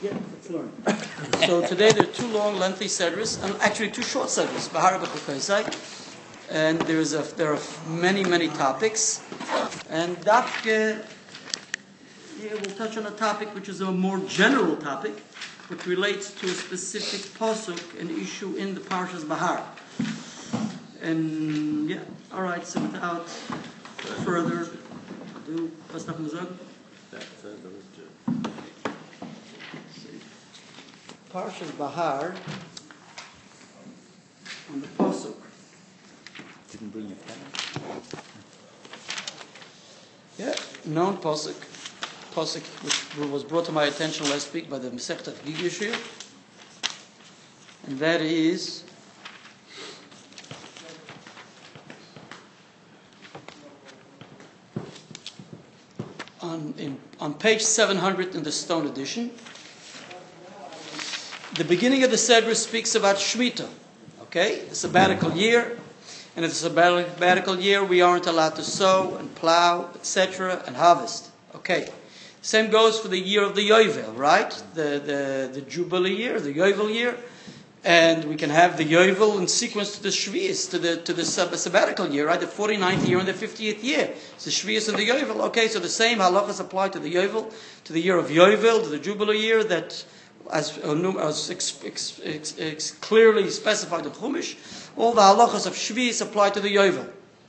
So today there are two long, lengthy sedras, and actually two short sedras, Bahar B'Chukaisai. And there's a, there are many, many topics. And Dafke, we'll touch on a topic which is a more general topic, which relates to a specific posuk, an issue in the Parshas Bahar. And yeah, all right. So without further ado, was noch? Parshas Bahar on the posuk. Didn't bring your pen. Yeah, known posuk, posuk which was brought to my attention last week by the Masechta Gigishir, and that is on in, on page 700 in the Stone edition. The beginning of the Sedra speaks about Shemitah, okay, the sabbatical year, and in the sabbatical year, we aren't allowed to sow and plow, etc., and harvest. Okay. Same goes for the year of the Yovel, right? The, the, the Jubilee year, the Yovel year. And we can have the Yovel in sequence to the Shvius, to the, to the sabbatical year, right? The 49th year and the 50th year. The Shvius and the Yovel. Okay, so the same halachas apply to the Yovel, to the year of Yovel, to the Jubilee year that as, uh, as ex, ex, ex, clearly specified in Chumash, all the halachas of Shvius apply to the Yovel.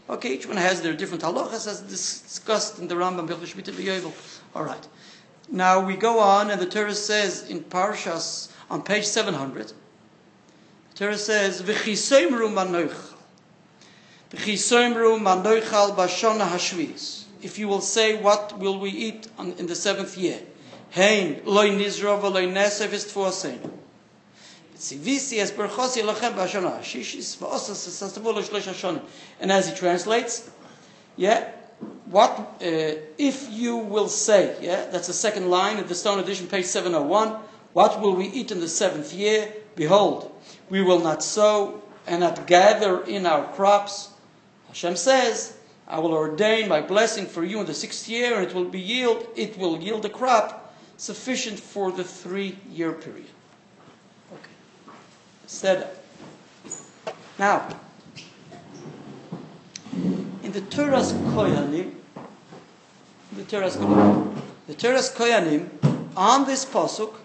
Okay, each one has their different halachas as discussed in the Rambam Hilchot Shmita Yovel. All right. Now we go on, and the Torah says in Parshas on page seven hundred. The Torah says, "V'chisoimru manoichal, v'chisoimru manoichal bashona hashvius." If you will say, "What will we eat on, in the seventh year?" Hein loy nizro v'loy nesev is tfuaseinu. And as he translates, yeah, what uh, if you will say, yeah, that's the second line of the Stone Edition, page 701. What will we eat in the seventh year? Behold, we will not sow and not gather in our crops. Hashem says, I will ordain my blessing for you in the sixth year, and it will be yield, it will yield a crop sufficient for the three year period. Okay. Said now in the Torah's Koyanim, the Torah's Koyanim, the Torah's Koyanim, on this pasuk,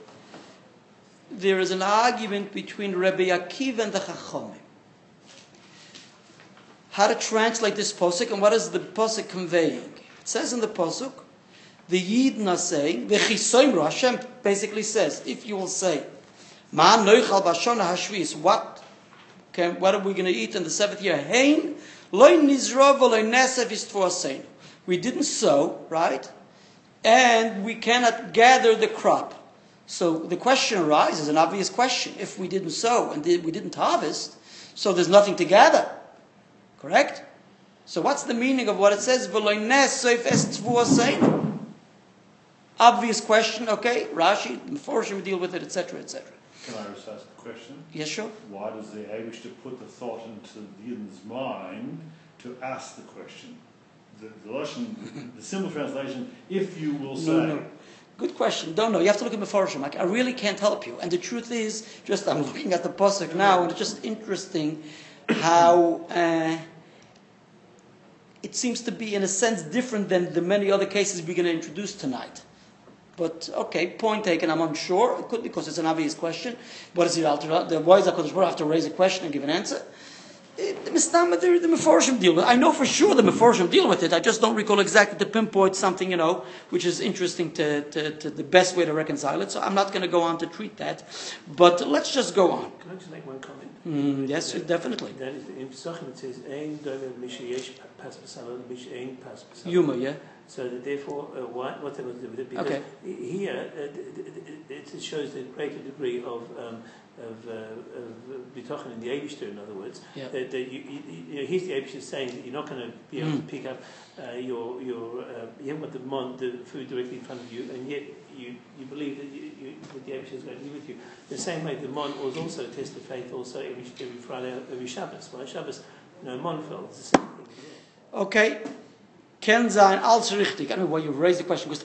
there is an argument between Rabbi Akiva and the Chachamim. How to translate this pasuk and what is the pasuk conveying? It says in the pasuk, the Yidden are saying, the Chisoimru, Hashem basically says, if you will say, Ma noichal bashona hashvis, what can, what are we going to eat in the seventh year? Hein we didn't sow, right? And we cannot gather the crop. So the question arises, an obvious question. If we didn't sow and we didn't harvest, so there's nothing to gather. Correct? So what's the meaning of what it says? Obvious question, okay? Rashi, Meforshim we deal with it, etc., etc. Can I just ask a question? Yes, sure. Why does the Abish to put the thought into the Yidden's mind to ask the question? The, the Russian, the simple translation, if you will say. No, no. Good question. Don't know. You have to look at Mefarshim. Like, I really can't help you. And the truth is, just I'm looking at the pasuk now, and it's just interesting how uh, it seems to be, in a sense, different than the many other cases we're going to introduce tonight. But okay, point taken. I'm unsure. It could because it's an obvious question. What is the alter? The why is Hakadosh Baruch have to raise a question and give an answer? It, the Mistama, the, the Meforshim deal with. it. I know for sure the Meforshim deal with it. I just don't recall exactly to pinpoint something you know which is interesting to, to, to the best way to reconcile it. So I'm not going to go on to treat that. But let's just go on. Can I just make one comment? Mm, yes, definitely. Then in Pesachim it says "Ein dover mishayesh pas b'salon mish ein pas b'salon." Yuma, yeah. So that therefore, uh, what what they will do with it? Because Okay. here uh, it, it shows the greater degree of um, of, uh, of bitachon in the Abishter, in other words. Yeah. That, that you, you, you, here's the Abishter saying that you're not going to be able to Mm. pick up uh, your your uh, you haven't got the, mon, the food directly in front of you, and yet you, you believe that, you, you, that the Abishter is going to be with you. The same way the mon was also a test of faith, also every, every Friday, every Shabbos. Well, Shabbos, no mon fell. It's the same thing. Okay. Ken sein als richtig. I don't know why you raised the question because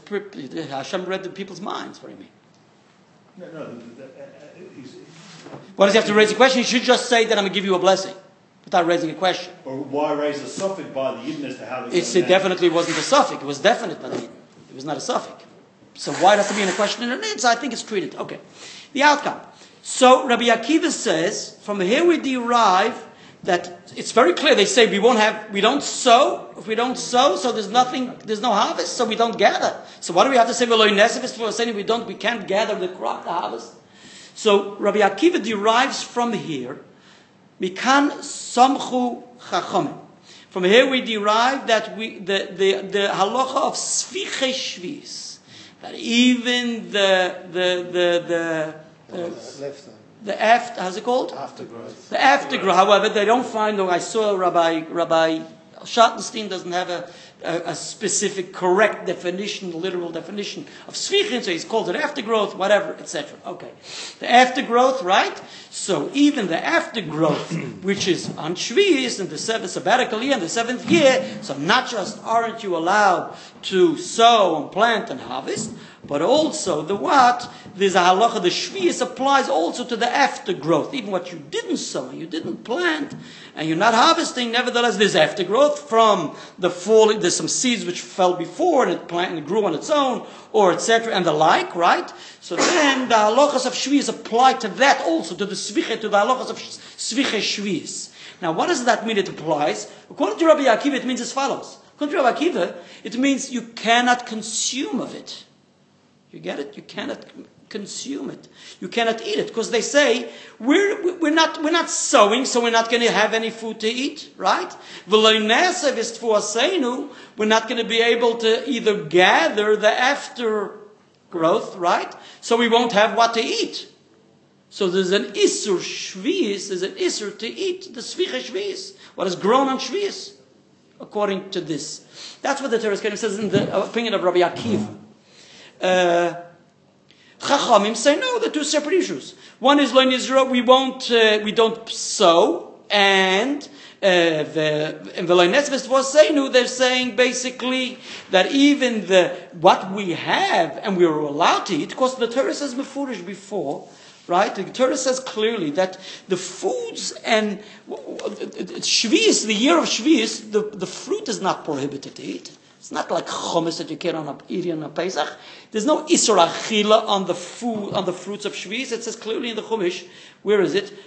the, Hashem read the people's minds. What do you mean? No, no, uh, uh, Why does he have to raise a question? He should just say that I'm going to give you a blessing without raising a question. or why raise a suffix by the Yidden as to how It's, it definitely wasn't a suffix. It was definite by the Yidden. It was not a suffix. So why does it be in a question and an answer? I think it's treated. Okay. The outcome. So Rabbi Akiva says, from here we derive that it's very clear. They say we won't have, we don't sow. If we don't sow, so there's nothing, there's no harvest, so we don't gather. So why do we have to say? Well, for saying we don't, we can't gather the crop, the harvest. So Rabbi Akiva derives from here, mikan samchu chachamim. From here we derive that we, the, the, the halacha of sfiche shvis, that even the, the, the, the, the, the after, how's it called? Aftergrowth. The aftergrowth, however, they don't find, or I saw Rabbi, Rabbi Schottenstein doesn't have a, a, a specific correct definition, literal definition of svichin, so he's called it aftergrowth, whatever, etc. Okay. The aftergrowth, right? So even the aftergrowth, which is on Shvi'is in the seventh sabbatical year, in the seventh year, so not just aren't you allowed to sow and plant and harvest, but also the what? There's a halacha, the Shvi'is applies also to the aftergrowth. Even what you didn't sow, you didn't plant, and you're not harvesting, nevertheless there's aftergrowth from the falling, there's some seeds which fell before and it planted and grew on its own, or etc. and the like, right? So then the halachas of Shvi'is apply to that also, to the Sviche, to the halachas of Sviche Shvi'is. Now what does that mean it applies? According to Rabbi Akiva, it means as follows. According to Rabbi Akiva, it means you cannot consume of it. You get it? You cannot consume it. You cannot eat it because they say we're, we're not we're not sowing, so we're not going to have any food to eat, right? We're not going to be able to either gather the aftergrowth, right? So we won't have what to eat. So there's an isur shvius, there's an isur to eat the svicha shvius, what is grown on shvius, according to this. That's what the Torah says in the opinion of Rabbi Akiva. Uh, Chachamim say no, they're two separate issues. One is Lein Yisrael, we won't, uh, we don't sow, and uh, the in the was saying, they're saying basically that even the what we have and we are allowed to eat, because the Torah says mefurish before, right? The Torah says clearly that the foods and Shvius, the year of Shvius, the, the fruit is not prohibited to eat. It's not like chomis that you can on a, eat on a Pesach. There's no isur achila on the food on the fruits of Shviz. It says clearly in the Chumash. Where is it? Take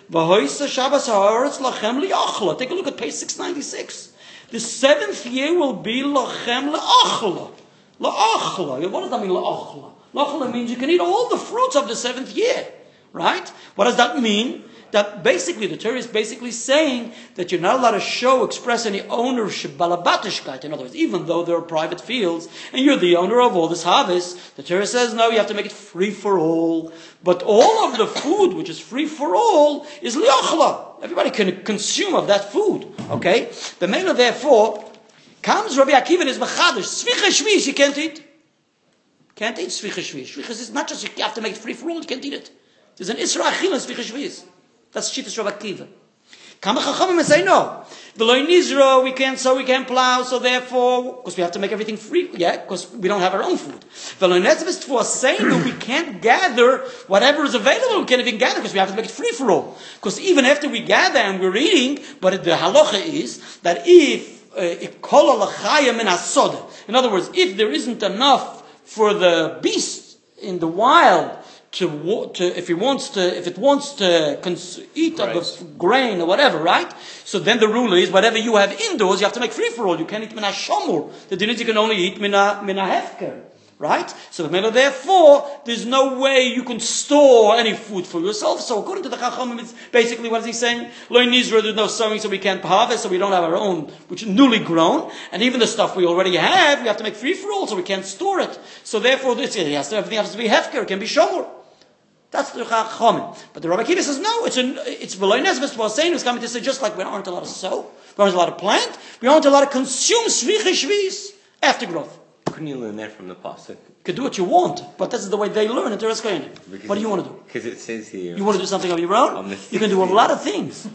a look at page six ninety six. The seventh year will be lachem liachla. La'achla. What does that mean? La'achla. La'achla means you can eat all the fruits of the seventh year. Right? What does that mean? That basically the Torah is basically saying that you're not allowed to show, express any ownership, balabatishkeit. In other words, even though there are private fields and you're the owner of all this harvest, the Torah says no, you have to make it free for all. But all of the food which is free for all is liachla. Everybody can consume of that food. Okay? The Mela therefore comes Rabbi Akiva and is machadish. Svicha shvish, you can't eat. Can't eat svicha shvish. Svicha is not just you have to make it free for all, you can't eat it. There's an Isra Achila svicha shvish. That's Shittas Rav Akiva. Kama Chachamim say no. Below in Israel, we can't sow, we can't plow, so therefore, because we have to make everything free, yeah, because we don't have our own food. Below in Etzvist for saying that we can't gather whatever is available, we can't even gather because we have to make it free for all. Because even after we gather and we're eating, but the halacha is that if uh, in other words, if there isn't enough for the beast in the wild to, to if he wants to if it wants to cons- eat right. of the grain or whatever, right? So then the rule is whatever you have indoors, you have to make free for all. You can't eat mina shomur. The you can only eat mina mina hefker. Right? So the matter therefore, there's no way you can store any food for yourself. So according to the Chachamim, it's basically what is he saying? Lo in Israel, there's no sowing, so we can't harvest, so we don't have our own, which is newly grown. And even the stuff we already have, we have to make free for all, so we can't store it. So therefore, this, it has to, everything has to be hefker, it can be shomer. That's the Chachamim. But the Rabbi Akiva says, no, it's a, it's Veloy Nezbis was saying, who's coming to say, just like we aren't allowed to sow, we aren't allowed to plant, we aren't allowed to consume Shvicha Shvis after growth. Couldn't you learn that from the Pasuk? You could do what you want, but this is the way they learn in Teres What do you want to do? Because it says here. You want to do something of your own? You can do a lot of things.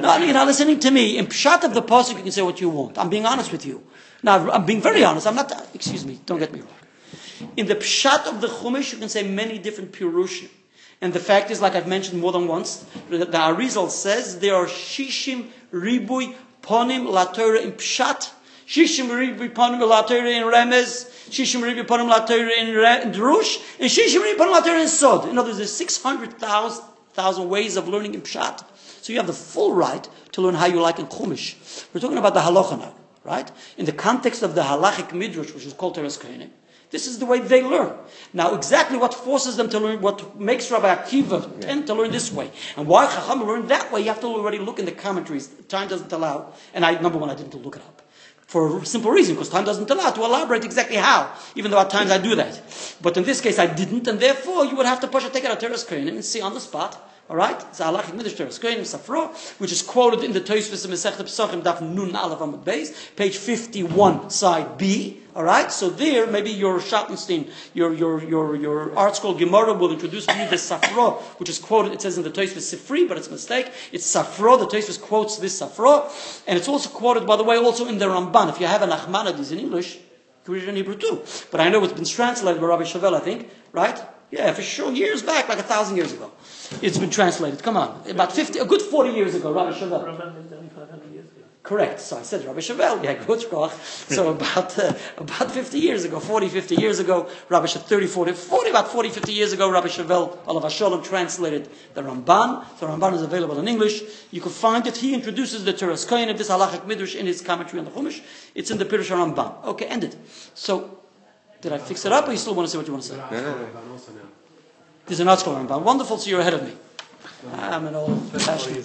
no, you're not listening to me. In Pshat of the Pasuk, you can say what you want. I'm being honest with you. Now, I'm being very honest. I'm not, excuse me, don't get me wrong. In the Pshat of the Chumash, you can say many different Pirushim. And the fact is, like I've mentioned more than once, the Arizal says there are shishim ribui ponim latorah in pshat, shishim ribui ponim latorah in remez, shishim ribui ponim latorah in, re, drush, and shishim ribui ponim latorah in sod. In other words, there's 600,000 thousand ways of learning in pshat. So you have the full right to learn how you like in chumash. We're talking about the halacha now, right? In the context of the halachic midrash, which is called Teres Kohanim. This is the way they learn. Now, exactly what forces them to learn, what makes Rabbi Akiva tend to learn this way, and why Chacham learn that way, you have to already look in the commentaries. Time doesn't allow, and I, number one, I didn't look it up. For a simple reason, because time doesn't allow to elaborate exactly how, even though at times I do that. But in this case, I didn't, and therefore you would have to push it, take out Teres Kohanim and see on the spot all right, it's a halachic midrash Teres Kohanim Safro, which is quoted in the Tosfos Masechet Pesachim Daf Nun Aleph Amud Beis, page fifty-one, side B. All right, so there maybe your Schottenstein, your your your your ArtScroll Gemara will introduce to you the Safro, which is quoted. It says in the Tosfos Sifri, but it's a mistake. It's Safro. The Tosfos quotes this Safro, and it's also quoted, by the way, also in the Ramban. If you have an Nachmanides in English, you read it in Hebrew too. But I know it's been translated by Rabbi Chavel, I think, right? Yeah, for sure, years back, like a thousand years ago. It's been translated. Come on. About 50, a good 40 years ago, Rabbi Chavel. Correct. So I said Rabbi Chavel. Yeah, Shkoch. So about, uh, about 50 years ago, 40, 50 years ago, Rabbi Chavel, 30, 40, 40, about 40, 50 years ago, Rabbi Chavel, Olav Shalom, translated the Ramban. The Ramban is available in English. You can find it. He introduces the Teres Kohen of this halachic midrash in his commentary on the Chumash. It's in the Pirush Ramban. Okay, ended. So, did I fix it up, or you still want to say what you want to say? There's an article on Ramban. Wonderful, so you're ahead of me. I'm an old.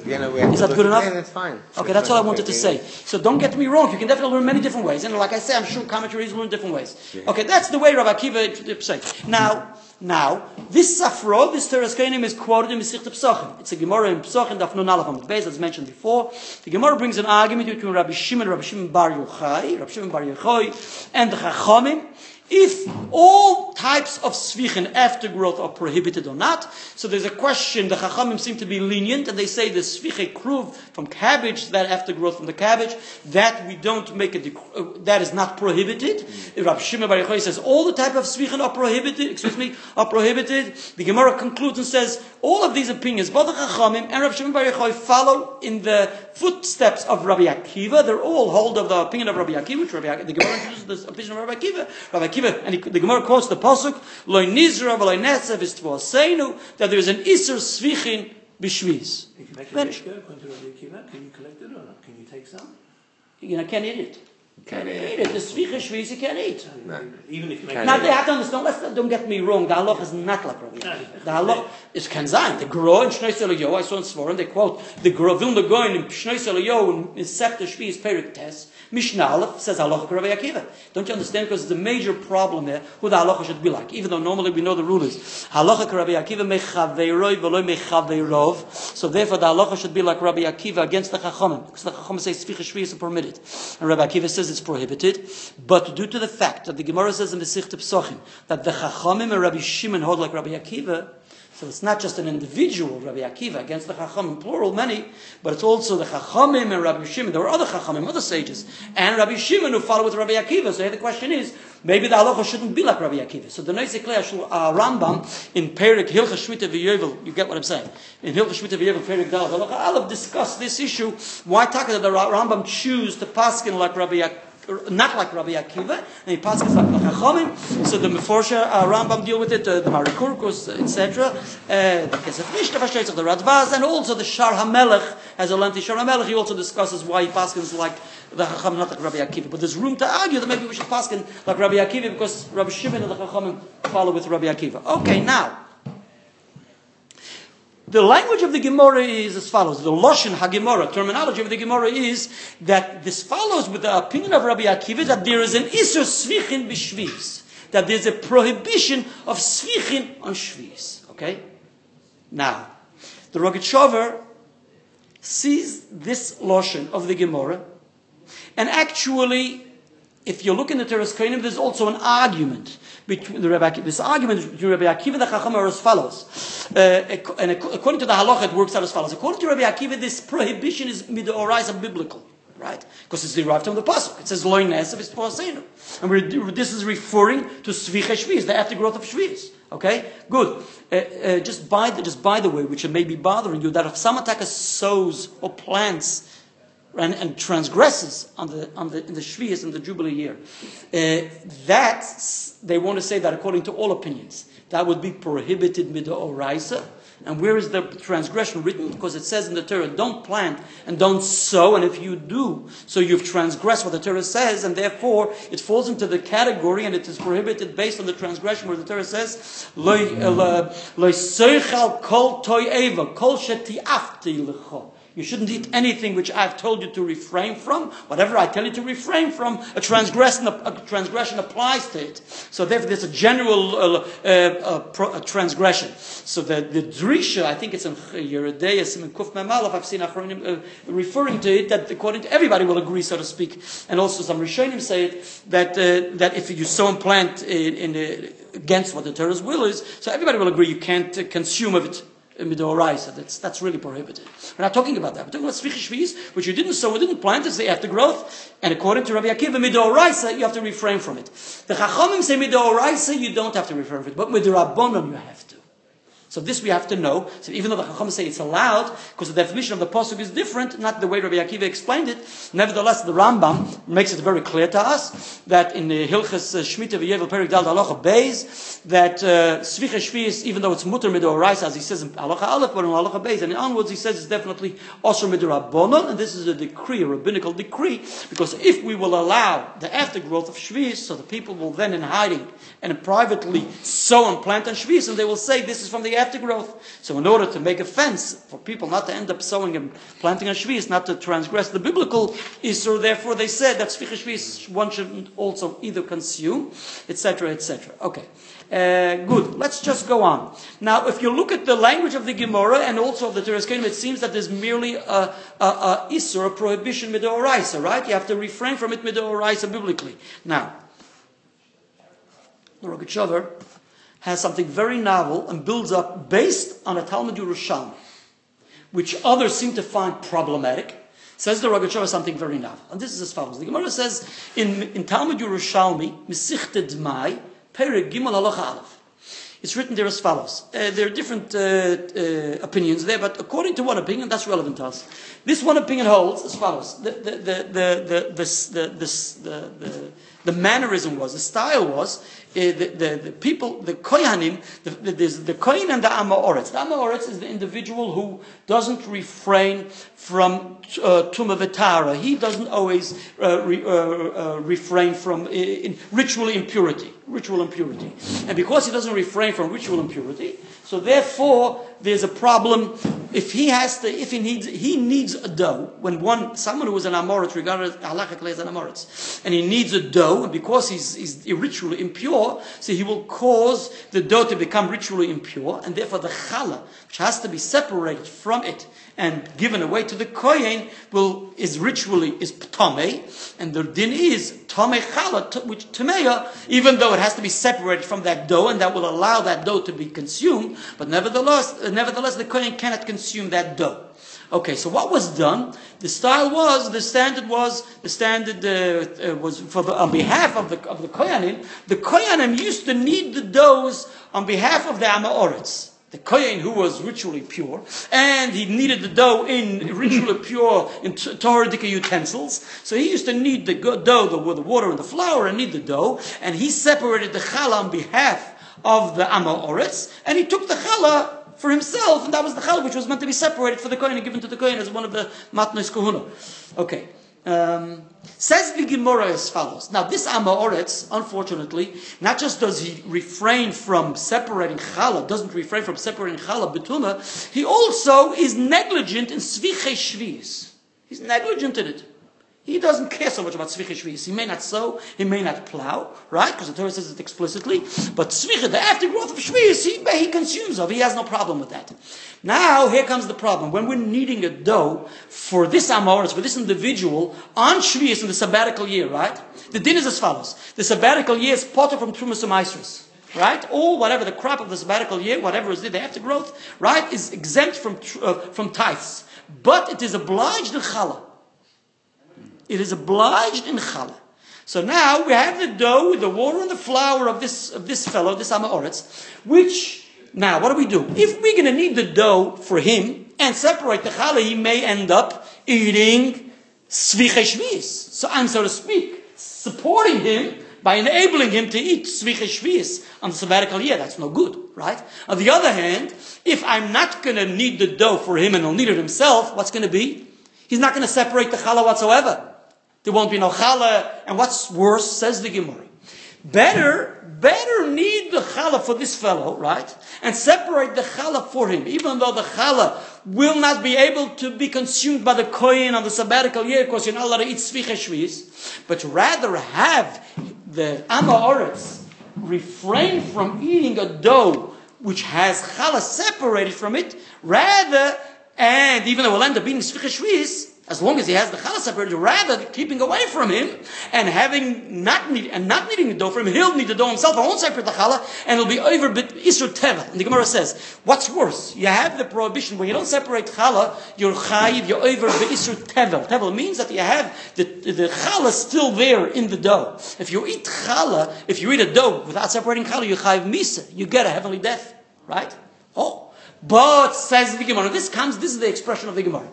You know, Is that good enough? Yeah, that's fine. Okay, that's all I wanted to say. So don't get me wrong. You can definitely learn many different ways, and like I say, I'm sure commentaries learn different ways. Okay, that's the way Rabbi Akiva say. Now, now this Safro, this Teres Kohanim is quoted in Masechet Pesachim. It's a Gemara in Pesachim, Daf Nun Aleph Beis, as mentioned before. The Gemara brings an argument between Rabbi Shimon, Rabbi Shimon Bar Yochai, Rabbi Shimon Bar Yochai, and the Chachamim. If all types of svichin aftergrowth are prohibited or not, so there's a question. The chachamim seem to be lenient, and they say the sviche kruv from cabbage, that aftergrowth from the cabbage, that we don't make a dec- uh, that is not prohibited. Rabbi Shimon Bar Yochai says all the type of svichin are prohibited. Excuse me, are prohibited. The Gemara concludes and says all of these opinions, both the chachamim and Rabbi Shimon Bar Yochai, follow in the footsteps of Rabbi Akiva. They're all hold of the opinion of Rabbi Akiva, which Rabbi, the Gemara introduces the opinion of Rabbi Akiva. Rabbi Akiva, and he, the Gemara quotes the pasuk, "Lo nizra v'lo nesev istvoseinu," that there is an iser svichin b'shviz. If you make a Finish. according to Rabbi Akiva, can you collect it or not? Can you take some? You know, can't eat it. Can't eat it. The svichin shviz you can't eat. Even if you make Can't Now they have to understand. Let's don't get me wrong. The halach is not like Rabbi. No. Akiva. The halach is kanzayin. The Gro in Shnei Selayo. I saw in Svarim. They quote the Gro Vilna Goin in Shnei Selayo in Septa Shviz Perik Tes. Mishnah Aleph says halacha Rabbi Akiva. Don't you understand? Because it's a major problem there who the halacha should be like. Even though normally we know the rule is halacha Rabbi Akiva mechaveiroi v'lo mechaveirov. So therefore the halacha should be like Rabbi Akiva against the Chachamim. Because the Chachamim say Sficha Shvi is permitted. And Rabbi Akiva says prohibited. But due to the fact that the Gemara says in the Sicht Psochim that the Chachamim and Rabbi Shimon hold like Rabbi Akiva, so it's not just an individual Rabbi Akiva against the Chachamim, plural, many, but it's also the Chachamim and Rabbi Shimon. There were other Chachamim, other sages, and Rabbi Shimon who follow with Rabbi Akiva. So here the question is, maybe the halacha shouldn't be like Rabbi Akiva. So the Noisei Klei uh, Rambam in Perik Hilcha Shmita V'Yovel, you get what I'm saying? In Hilcha Shmita V'Yovel, Perik Dal Halacha Aleph discussed this issue. Why Taka did the Rambam choose to paskin like Rabbi Akiva? Not like Rabbi Akiva, and he passes like the Chachamim. So the Meforsha uh, Rambam deal with it, uh, the Mahari Kurkus, etc. Uh, the Kesef Vashteitzach, the Radvaz, and also the Shar HaMelech has a lengthy Shar HaMelech. He also discusses why he passes like the Chachamim, not like Rabbi Akiva. But there's room to argue that maybe we should paskin like Rabbi Akiva because Rabbi Shimon and the Chachamim follow with Rabbi Akiva. Okay, now. The language of the Gemara is as follows. The Loshen HaGemara, terminology of the Gemara is that this follows with the opinion of Rabbi Akiva that there is an Isser Svichin b'Shviz. That there's a prohibition of Svichin on Shviz. Okay? Now, the Rogatchover sees this Loshen of the Gemara and actually if you look in the Teres Kohanim, there's also an argument between the Akiva. This argument between Rabbi Akiva and the Chacham are as follows. Uh, and according to the halacha, it works out as follows. According to Rabbi Akiva, this prohibition is midoraisa biblical. Right? Because it's derived from the pasuk. It says loy nesav is poasenu. And this is referring to svicha shviz, the aftergrowth of shviz. Okay, good. Uh, uh, just by the just by the way, which may be bothering you, that if some attacker sows or plants and, and transgresses on the on the in the Shvias in the Jubilee year, uh, that they want to say that according to all opinions, that would be prohibited midoraisa. And where is the transgression written? Because it says in the Torah, don't plant and don't sow, and if you do, so you've transgressed what the Torah says, and therefore it falls into the category and it is prohibited based on the transgression where the Torah says, "Lo You shouldn't eat anything which I've told you to refrain from. Whatever I tell you to refrain from, a transgression, a transgression applies to it. So therefore, there's a general uh, uh, uh, pro, a transgression. So the, the drisha, I think it's in Yeredeus in Kuf Memalov, I've seen Achronim uh, referring to it, that according to everybody will agree, so to speak. And also some Rishonim say it, that, uh, that if you sow and plant in, in against what the Torah's will is, so everybody will agree you can't uh, consume of it midoraisa. That's that's really prohibited. We're not talking about that. We're talking about svicha shviz, which you didn't sow, you didn't plant. It's the aftergrowth, and according to Rabbi Akiva, midoraisa, you have to refrain from it. The chachamim say midoraisa, you don't have to refrain from it, but midorabonon you have to. So this we have to know. So even though the Chacham say it's allowed, because the definition of the pasuk is different, not the way Rabbi Akiva explained it. Nevertheless, the Rambam makes it very clear to us that in the Hilchas Shmita Shemitah v'Yevel Perik Dal Beis that uh, Svicha Shvius, even though it's mutter midoraisa, as he says in Halacha Aleph, but in Halacha Beis, and onwards he says it's definitely osher midorabonon, and this is a decree, a rabbinical decree, because if we will allow the aftergrowth of Shvius, so the people will then in hiding and privately sow and plant on Shvius, and they will say this is from the aftergrowth. So in order to make a fence for people not to end up sowing and planting a shvius, not to transgress the biblical Isur, therefore they said that svicha shvius one should also either consume, etc., etc. Okay. Uh, good. Let's just go on. Now, if you look at the language of the Gemara and also of the Teres it seems that there's merely a, a, a isur, a prohibition midoraisa, right? You have to refrain from it midoraisa biblically. Now, the Rogatchover has something very novel and builds up based on a Talmud Yerushalmi, which others seem to find problematic. Says the Rogatchover something very novel. And this is as follows. The Gemara says in, in Talmud Yerushalmi, Mesichte Dmai, Perek Gimel Halacha Aleph. It's written there as follows. Uh, there are different uh, uh, opinions there, but according to one opinion, that's relevant to us. This one opinion holds as follows. The, the, the, the, the, the, the, the mannerism was, the style was, the, the, the, people, the Kohanim, the, the, the Kohen and the Amoritz. The Amoritz is the individual who doesn't refrain from uh, Tumah He doesn't always uh, re, uh, uh, refrain from in, ritual impurity. Ritual impurity. And because he doesn't refrain from ritual impurity, so therefore there's a problem if he has to, if he needs, he needs a dough. When one, someone who is an Amoritz, regarded halachically as an Amoritz, and he needs a dough, and because he's, he's ritually impure, so he will cause the dough to become ritually impure, and therefore the challah, which has to be separated from it and given away to the kohen, will is ritually is tame, and the din is tame challah, which tameya, even though it has to be separated from that dough, and that will allow that dough to be consumed, but nevertheless, nevertheless, the kohen cannot consume that dough. Okay, so what was done? The style was, the standard was, the standard uh, uh, was for the, on behalf of the, of the Koyanim, the Koyanim used to knead the doughs on behalf of the Amaoritz. The Kohen who was ritually pure, and he kneaded the dough in ritually pure in Torah utensils. So he used to knead the dough the, the water and the flour and knead the dough, and he separated the challah on behalf of the Amaoritz, and he took the challah for himself, and that was the challah which was meant to be separated for the kohen and given to the kohen as one of the matnos kohuna. Okay. Um, says the Gemara as follows. Now, this Amoritz, unfortunately, not just does he refrain from separating challah, doesn't refrain from separating challah betuma, he also is negligent in sviche shviz. He's negligent in it. He doesn't care so much about Tzvicha Shvius. He may not sow, he may not plow, right? Because the Torah says it explicitly. But Tzvicha, the aftergrowth of Shvius, he, he consumes of. He has no problem with that. Now, here comes the problem. When we're kneading a dough for this Amoris, for this individual, on Shvius in the sabbatical year, right? The din is as follows. The sabbatical year is potter from Trumas and right? All whatever the crop of the sabbatical year, whatever is the aftergrowth, right, is exempt from, uh, from tithes. But it is obliged in challah. It is obliged in challah. So now we have the dough, with the water and the flour of this, of this fellow, this Amaoretz, which, now what do we do? If we're going to need the dough for him and separate the challah, he may end up eating sviche shvis. So I'm, so to speak, supporting him by enabling him to eat sviche shvis on the sabbatical year. That's no good, right? On the other hand, if I'm not going to need the dough for him and he'll need it himself, what's going to be? He's not going to separate the challah whatsoever. There won't be no challah. And what's worse, says the Gemara. Better, better need the challah for this fellow, right? And separate the challah for him, even though the challah will not be able to be consumed by the kohen on the sabbatical year because you're not allowed to eat svicheshvis. but rather have the Amaoretz refrain from eating a dough which has challah separated from it, rather, and even though we'll end up sviche shvis, as long as he has the challah separated, rather keeping away from him and having not need, and not needing the dough from him, he'll need the dough himself. I won't separate the challah, and it'll be over But isur teva. And the Gemara says, what's worse? You have the prohibition when you don't separate challah, you're chayiv, you're over the isur tevel. Tevel means that you have the the challah still there in the dough. If you eat challah, if you eat a dough without separating challah, you chayiv misa. You get a heavenly death, right? Oh. But says the Gemara, this comes, this is the expression of the Gemara.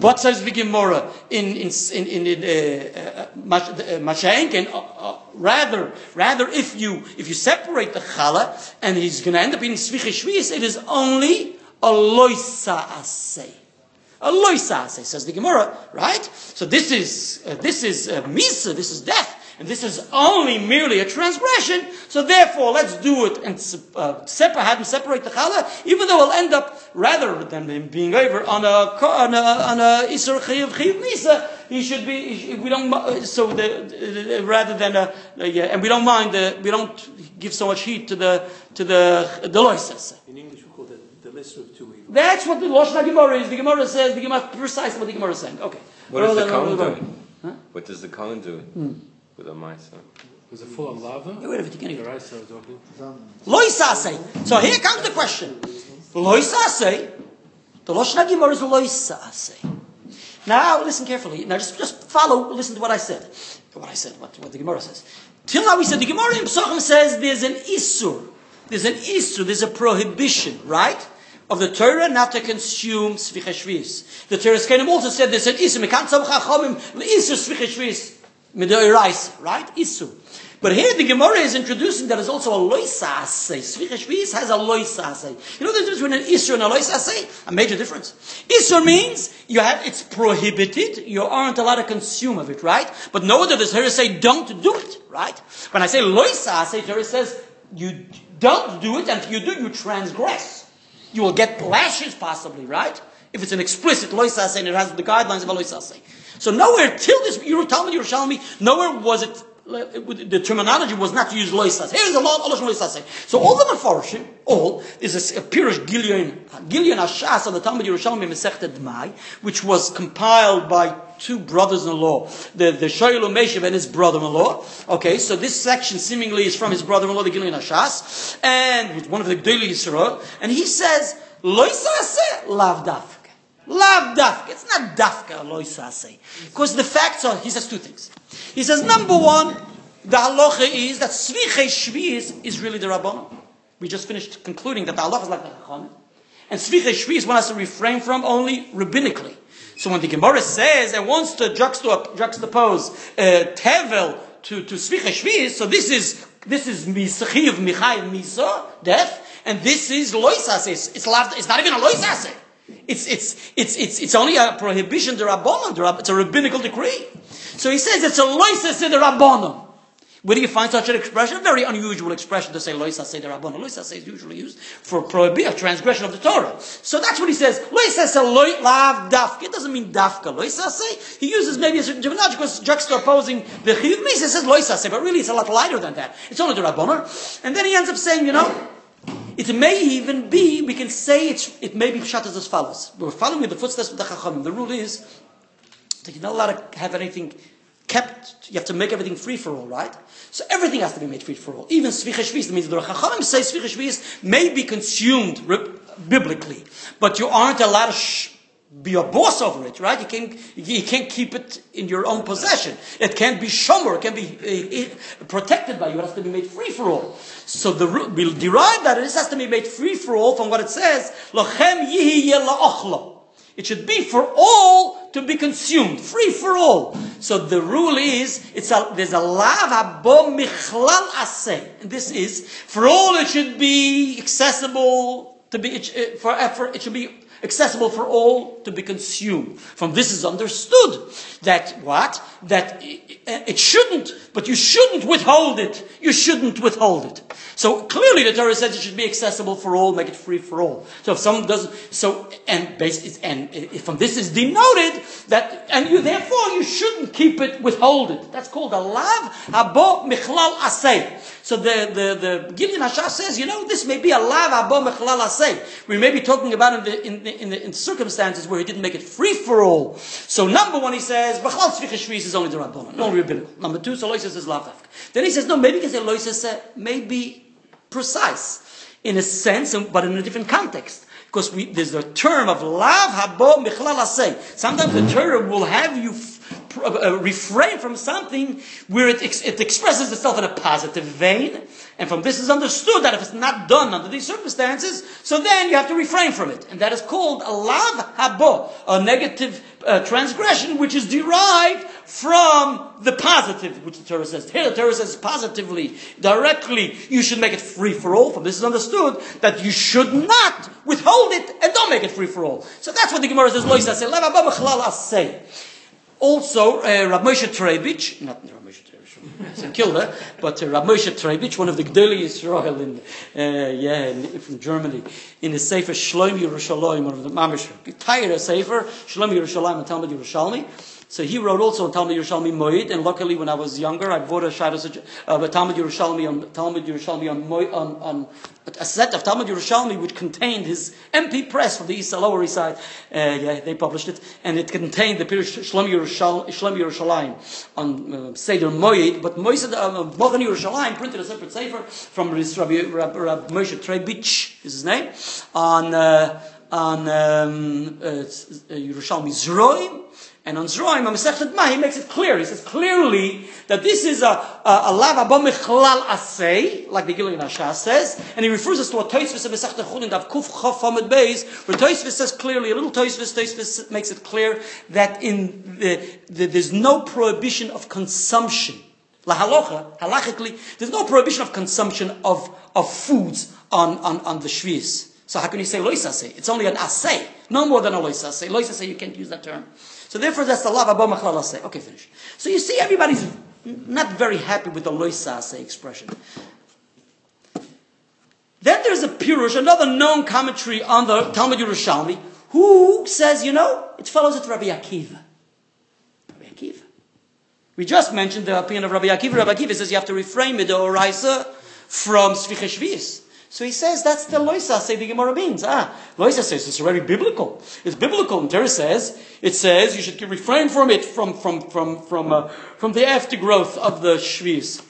But says the Gemara in in in, in uh, uh, uh, uh, rather rather if you if you separate the challah and he's going to end up eating sviche shvius, it is only a loisa asay. A loisa asay says the Gemara, right? So this is uh, this is uh, misa, this is death. And this is only merely a transgression, so therefore let's do it and uh, separate, have him separate the challah, even though we'll end up, rather than him being over on a, on a, on a Isser Chiyav Chiyav Misa, he should be, he, we don't, so the, rather than a, yeah, and we don't mind, the, we don't give so much heat to the, to the, the loises. In English, we call it the lesser of two evils. That's what the Lashon Gemara is. The Gemara says, the Gemara, precisely what the Gemara is saying. Okay. What does the Well, Kohen well, do? Huh? What does the Kohen do with a mice? Was it full of lava? Yeah, wait a minute, you The can rice I was talking. Loisase. So here comes the question. Loisase. The Lashon Gemara is loisase. Now listen carefully. Now just, just follow. Listen to what I said. What I said. What, what the Gemara says. Till now we said the Gemara in Pesachim says there's an isur. There's an isur. There's a prohibition, right? Of the Torah not to consume svicha shvis. The Torah Skenim also said there's an isur. Mekan tzavach hachomim isur svicha shvis. Right? Isur. But here the Gemara is introducing that is also a loisase. Svicha shvis has a loisase. You know the difference between an isur and a loisase? A major difference. Isur means you have it's prohibited. You aren't allowed to consume of it, right? But no other does Torah say don't do it, right? When I say loisase, Torah says you don't do it, and if you do, you transgress. You will get lashes possibly, right? If it's an explicit loisase and it has the guidelines of a loisase. So nowhere till this Talmud Yerushalmi, nowhere was it the terminology was not to use loisas. Here's a lot of loisas. So all the Mefarshim, all, is a, a Pirush Gilyon, Gilyon Ashas on the Talmud Yerushalmi Masechta Dmai, which was compiled by two brothers-in-law, the, the Shoyel Meshav and his brother-in-law. Okay, so this section seemingly is from his brother-in-law, the Gilyon Ashas, and one of the Gdeli Yisrael, and he says, loisase lav Lav dafka. It's not dafka loisase. Because the facts are, he says two things. He says, number one, the halacha is that sviche shviz is really the rabbanon. We just finished concluding that the halacha is like the chachamim. And sviche shviz one has to refrain from only rabbinically. So when the Gemara says and wants to juxtapose, uh, tevel to, to sviche shviz, so this is, this is misachiv michai misa, death, and this is loisase. It's, it's, it's not even a loisase. It's, it's, it's, it's, it's only a prohibition, the rabbanon, it's a rabbinical decree. So he says it's a loisas the rabbanon. Where do you find such an expression? A very unusual expression to say loisas say the rabbanon. Loisas is usually used for prohibition, transgression of the Torah. So that's what he says. Loisas a loy lav dafka. It doesn't mean dafka. Loisas say he uses maybe a certain terminology because juxtaposing the chiyuv misa says loisas say, but really it's a lot lighter than that. It's only the rabbanon. And then he ends up saying, you know. It may even be, we can say it may be pshat as follows. We're following the footsteps of the Chachamim. The rule is that you're not allowed to have anything kept, you have to make everything free for all, right? So everything has to be made free for all. Even Svicha Shvis, means the Chachamim say Svicha may be consumed biblically, but you aren't allowed to sh- be a boss over it, right? You can't, you can't keep it in your own possession. It can't be shomer, it can be uh, protected by you. It has to be made free for all. So the we'll derive that this has to be made free for all from what it says. Lochem yihi. It should be for all to be consumed, free for all. So the rule is, it's a, there's a lav habo michlal asay. This is, for all it should be accessible to be, it, for effort, it should be accessible for all to be consumed. From this is understood that what? That it shouldn't, but you shouldn't withhold it. You shouldn't withhold it. So clearly the Torah says it should be accessible for all, make it free for all. So if someone doesn't, so, and based, and from this is denoted that, and you, therefore you shouldn't keep it, withhold it. That's called a lav habo michlal asay. So the, the, the Gideon Hashah says, you know, this may be a lav habo michlal asay. We may be talking about in the, in in the in circumstances where he didn't make it free for all. So number one, he says, b'chlal tzvicha is only the Rabbanon, only rabbinical. Number two, so loises is lav Then he says, no, maybe you can say loises maybe precise in a sense, but in a different context. Because we, there's a term of lav habo michlal. Sometimes the Torah will have you uh, refrain from something where it, ex- it expresses itself in a positive vein, and from this is understood that if it's not done under these circumstances, so then you have to refrain from it, and that is called a lav habo, a negative uh, transgression, which is derived from the positive, which the Torah says. Here the Torah says positively, directly, you should make it free for all. From this is understood that you should not withhold it and don't make it free for all. So that's what the Gemara says. Also, uh, Rav Moshe Trebich, not Rav Moshe Trebich, in Kilda, but uh, Rav Moshe Trebich, one of the Gdoli Israel in, uh, yeah, in, from Germany, in the Sefer Shloim Yerushalayim, one of the Mamish, entire Sefer, Shloim Yerushalayim and Talmud Yerushalmi, so he wrote also on Talmud Yerushalmi Moed, and luckily when I was younger, I bought a Shados of uh, Talmud Yerushalmi on Talmud Yerushalmi on, on, on a set of Talmud Yerushalmi which contained his MP press from the East Lower East Side. Uh, yeah, they published it, and it contained the Pirush Shlom Yerushalayim on uh, Seder Moed, but Moed uh, Mochen Yerushalayim printed a separate sefer from Rabbi, Rabbi, Rabbi Moshe Trebich, is his name, on uh, on um, uh, Yerushalmi Zroim. And on Zroim, on Masechet Ma, he makes it clear. He says clearly that this is a, a, a lav abomichlal asay, like the Gilgal Hashah says, and he refers us to a Toisvis of Masechet Chulin, Dav Kuf Chav Hamid Beis, where Toisvis says clearly, a little Toisvis, Toisvis makes it clear that in the, the, there's no prohibition of consumption. La halacha, halachically, there's no prohibition of consumption of, of foods on, on, on the shviz. So how can you say lois It's only an asay, no more than a lois asay. Lois you can't use that term. So therefore, that's the abba machlal say. Okay, finish. So you see, everybody's not very happy with the loisa say expression. Then there's a Pirush, another known commentary on the Talmud Yerushalmi, who says, you know, it follows it Rabbi Akiva. Rabbi Akiva. We just mentioned the opinion of Rabbi Akiva. Rabbi Akiva says you have to refrain the oraisa from Svicheshvius. So he says that's the loisa say the Gemara means. Ah, loisa says it's already biblical. It's biblical. And Torah says it says you should refrain from it from from from from uh, from the aftergrowth of the shvius,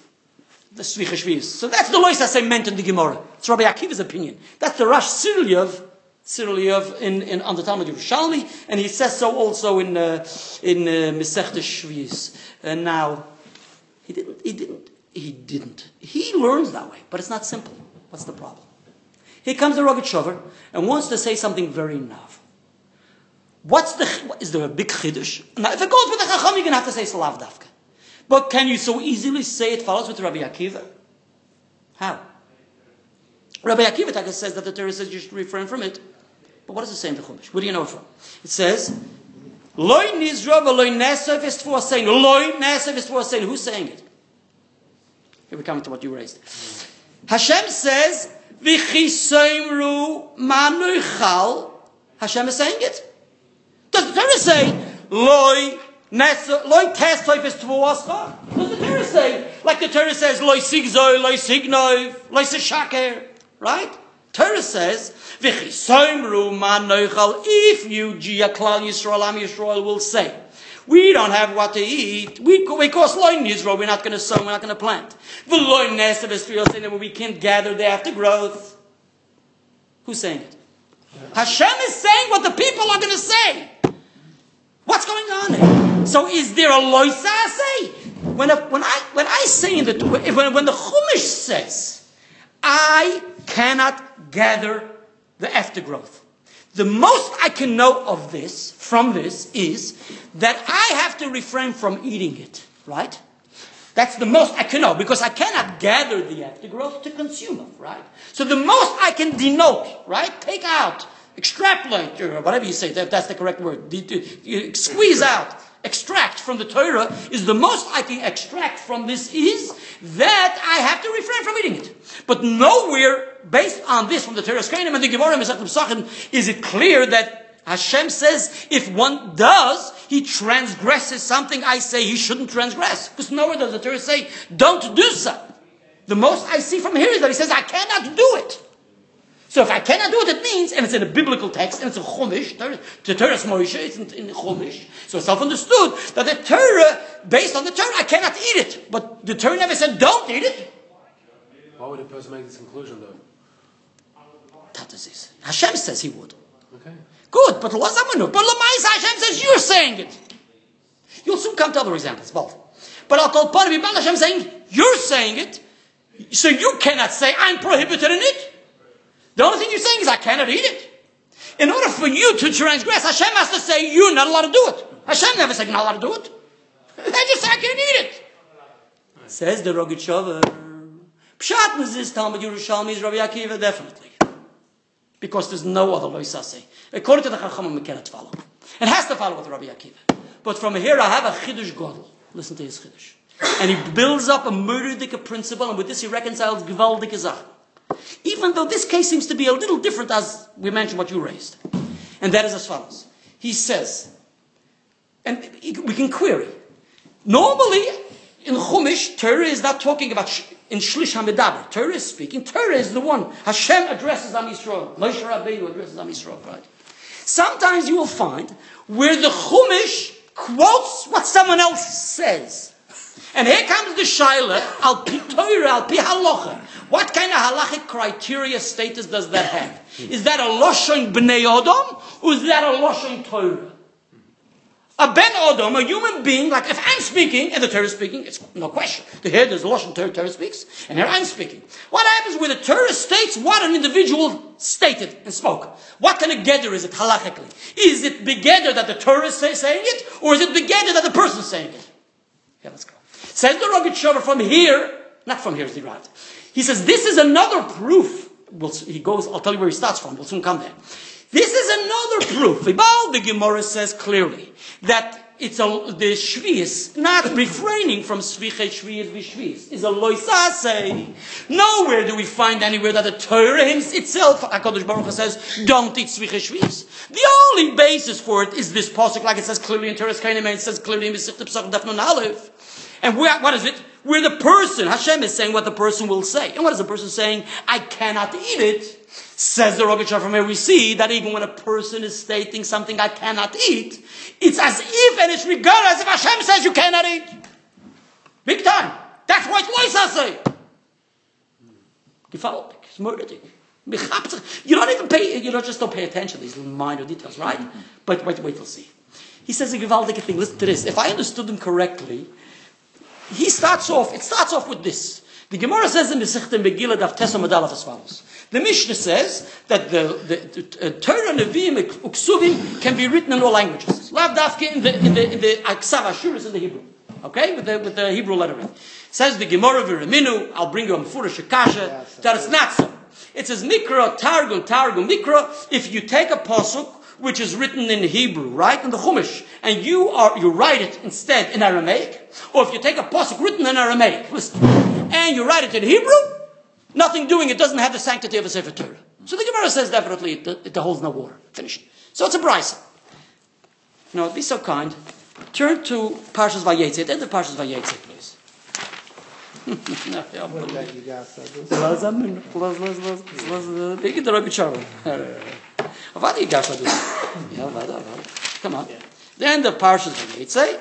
the svicha shvius. So that's the loisa say meant in the Gemara. It's Rabbi Akiva's opinion. That's the Rash Sirilio. Sirilio in, in on the Talmud Yerushalmi, and he says so also in uh, in uh, Masechta Shvius. And now, he didn't. He didn't. He didn't. He learns that way, but it's not simple. What's the problem? Here comes the Rogat and wants to say something very novel. What's the, is there a big chiddush? Now, if it goes with the chacham, you're to have to say salav dafka. But can you so easily say it follows with Rabbi Akiva? How? Rabbi Akiva Taka says that the Torah says you should refrain from it. But what does it say in the Chumash? Where do you know it from? It says, Loi nizra v'loi nesef is for saying. Loi nesef is for saying. Who's saying it? Here we come to what you raised. Hashem says, V'chisoimru manuchal. Hashem is saying it. Does the Torah say, Loi Loi tes toifes tvuascha? Does the Torah say, like the Torah says, Loi sigzoi, Loi signoi, Loi seshaker? Right? Torah says, V'chisoimru manuchal. If you, Gia Klal Yisrael, Am Yisrael, will say, we don't have what to eat. We, we cause loin Yisrael. We're not going to sow. We're not going to plant. The loin nest of Israel saying that we can't gather the aftergrowth. Who's saying it? Hashem is saying what the people are going to say. What's going on there? So is there a loisa say? When, a, when, I, when I say in the, when, when the Chumash says, I cannot gather the aftergrowth. The most I can know of this, from this, is that I have to refrain from eating it, right? That's the most I can know because I cannot gather the aftergrowth to consume it, right? So the most I can denote, right? Take out, extrapolate, or whatever you say, that, that's the correct word. Squeeze out, extract from the Torah is the most I can extract from this is that I have to refrain from eating it. But nowhere, based on this from the Torah Skainim and the Gemara is it clear that Hashem says if one does, he transgresses something I say he shouldn't transgress. Because nowhere does the Torah say, don't do so. The most I see from here is that he says, I cannot do it. So if I cannot do it, it means, and it's in a biblical text, and it's a Chumash, Torah- the Torah's Moshe, it's in, in Chumash, so it's self-understood that the Torah, based on the Torah, I cannot eat it. But the Torah never said, don't eat it. Why would a person make this conclusion though? That is this. Hashem says he would. Okay. Good, but lo zamanu. But Lamaisa Hashem says you're saying it. You'll soon come to other examples, both. But I'll call part of Ibal Hashem saying you're saying it, so you cannot say I'm prohibited in it. The only thing you're saying is I cannot eat it. In order for you to transgress, Hashem has to say you're not allowed to do it. Hashem never said you're not allowed to do it. They just say I can't eat it. Says the Rogachover. Pshat is this Talmud Yerushalmi is Rabbi Akiva definitely. Because there's no other loisase. According to the Chachamim, we cannot follow. It has to follow with Rabbi Akiva. But from here, I have a Chiddush Godel. Listen to his Chiddush. And he builds up a murderdika principle, and with this he reconciles Gvaldik Zach. Even though this case seems to be a little different, as we mentioned what you raised. And that is as follows. He says, and we can query. Normally, in Chumash, Torah is not talking about in Shlish Hamidaber. Torah is speaking. Torah is the one. Hashem addresses Am Yisrael. Moshe Rabbeinu addresses Am Yisrael, right? Sometimes you will find where the Chumash quotes what someone else says. And here comes the Shaila, al pi Torah, al pi halacha. What kind of halachic criteria status does that have? Is that a Loshon Bnei Odom, or is that a Loshon Torah? A Ben Odom, a human being, like if I'm speaking and the Torah is speaking, it's no question. The there's a Lashon Torah, Torah speaks, and here I'm speaking. What happens when the Torah states what an individual stated and spoke? What kind of gather is it halachically? Is it begeder that the Torah is say, saying it, or is it begeder that the person is saying it? Yeah, let's go. Says the Rogachover from here, not from here is the right. He says this is another proof. We'll, he goes, I'll tell you where he starts from. We'll soon come there. This is another proof. Ibal the Gemara says clearly that it's a, the shvius, not refraining from sviche shvius v'shvius, is a loisase. Nowhere do we find anywhere that the Torah itself, HaKadosh Baruch Hu says, don't eat sviche shvius. The only basis for it is this pasuk, like it says clearly in Torah Kainim, it says clearly in Mesechta Pesach Daf Aleph. And where, what is it? Where the person, Hashem is saying what the person will say. And what is the person saying? I cannot eat it. Says the Rogachover from here, we see that even when a person is stating something I cannot eat, it's as if and it's regarded as if Hashem says you cannot eat. Big time. That's what Loisa say. Gefällt It's. You don't even pay, you don't just don't pay attention to these little minor details, right? But wait, wait till see. He says a gewaldige thing. Listen to this. If I understood him correctly, he starts off, it starts off with this. The Gemara says in the Sechtem Megillah Daf Tesam Adalaf as follows. The Mishnah says that the, the, the uh, Torah, Nevi'im, Uksuvim can be written in all languages. Lav Dafke in the, in the, in the Aksav Ashuris in the Hebrew. Okay? With the, with the Hebrew lettering. Says the Gemara Viraminu, I'll bring you a Mefurish Akasha, that it's not so. It says Mikra, Targum, Targum, Mikra, if you take a Pasuk, which is written in Hebrew, right? In the Chumash, and you are, you write it instead in Aramaic, or if you take a Pasuk written in Aramaic, listen, and you write it in Hebrew, nothing doing it doesn't have the sanctity of a Sefer Torah. So the Gemara says definitely it, it holds no water. Finished. So it's a brisa. Now, be so kind. Turn to Parshas Vayetze. Then the Parshas Vayetze, please. no, yeah, What about you Avadi this? Yeah, Avada, Avada. Come on. Yeah. Then the parshas Vayetzei.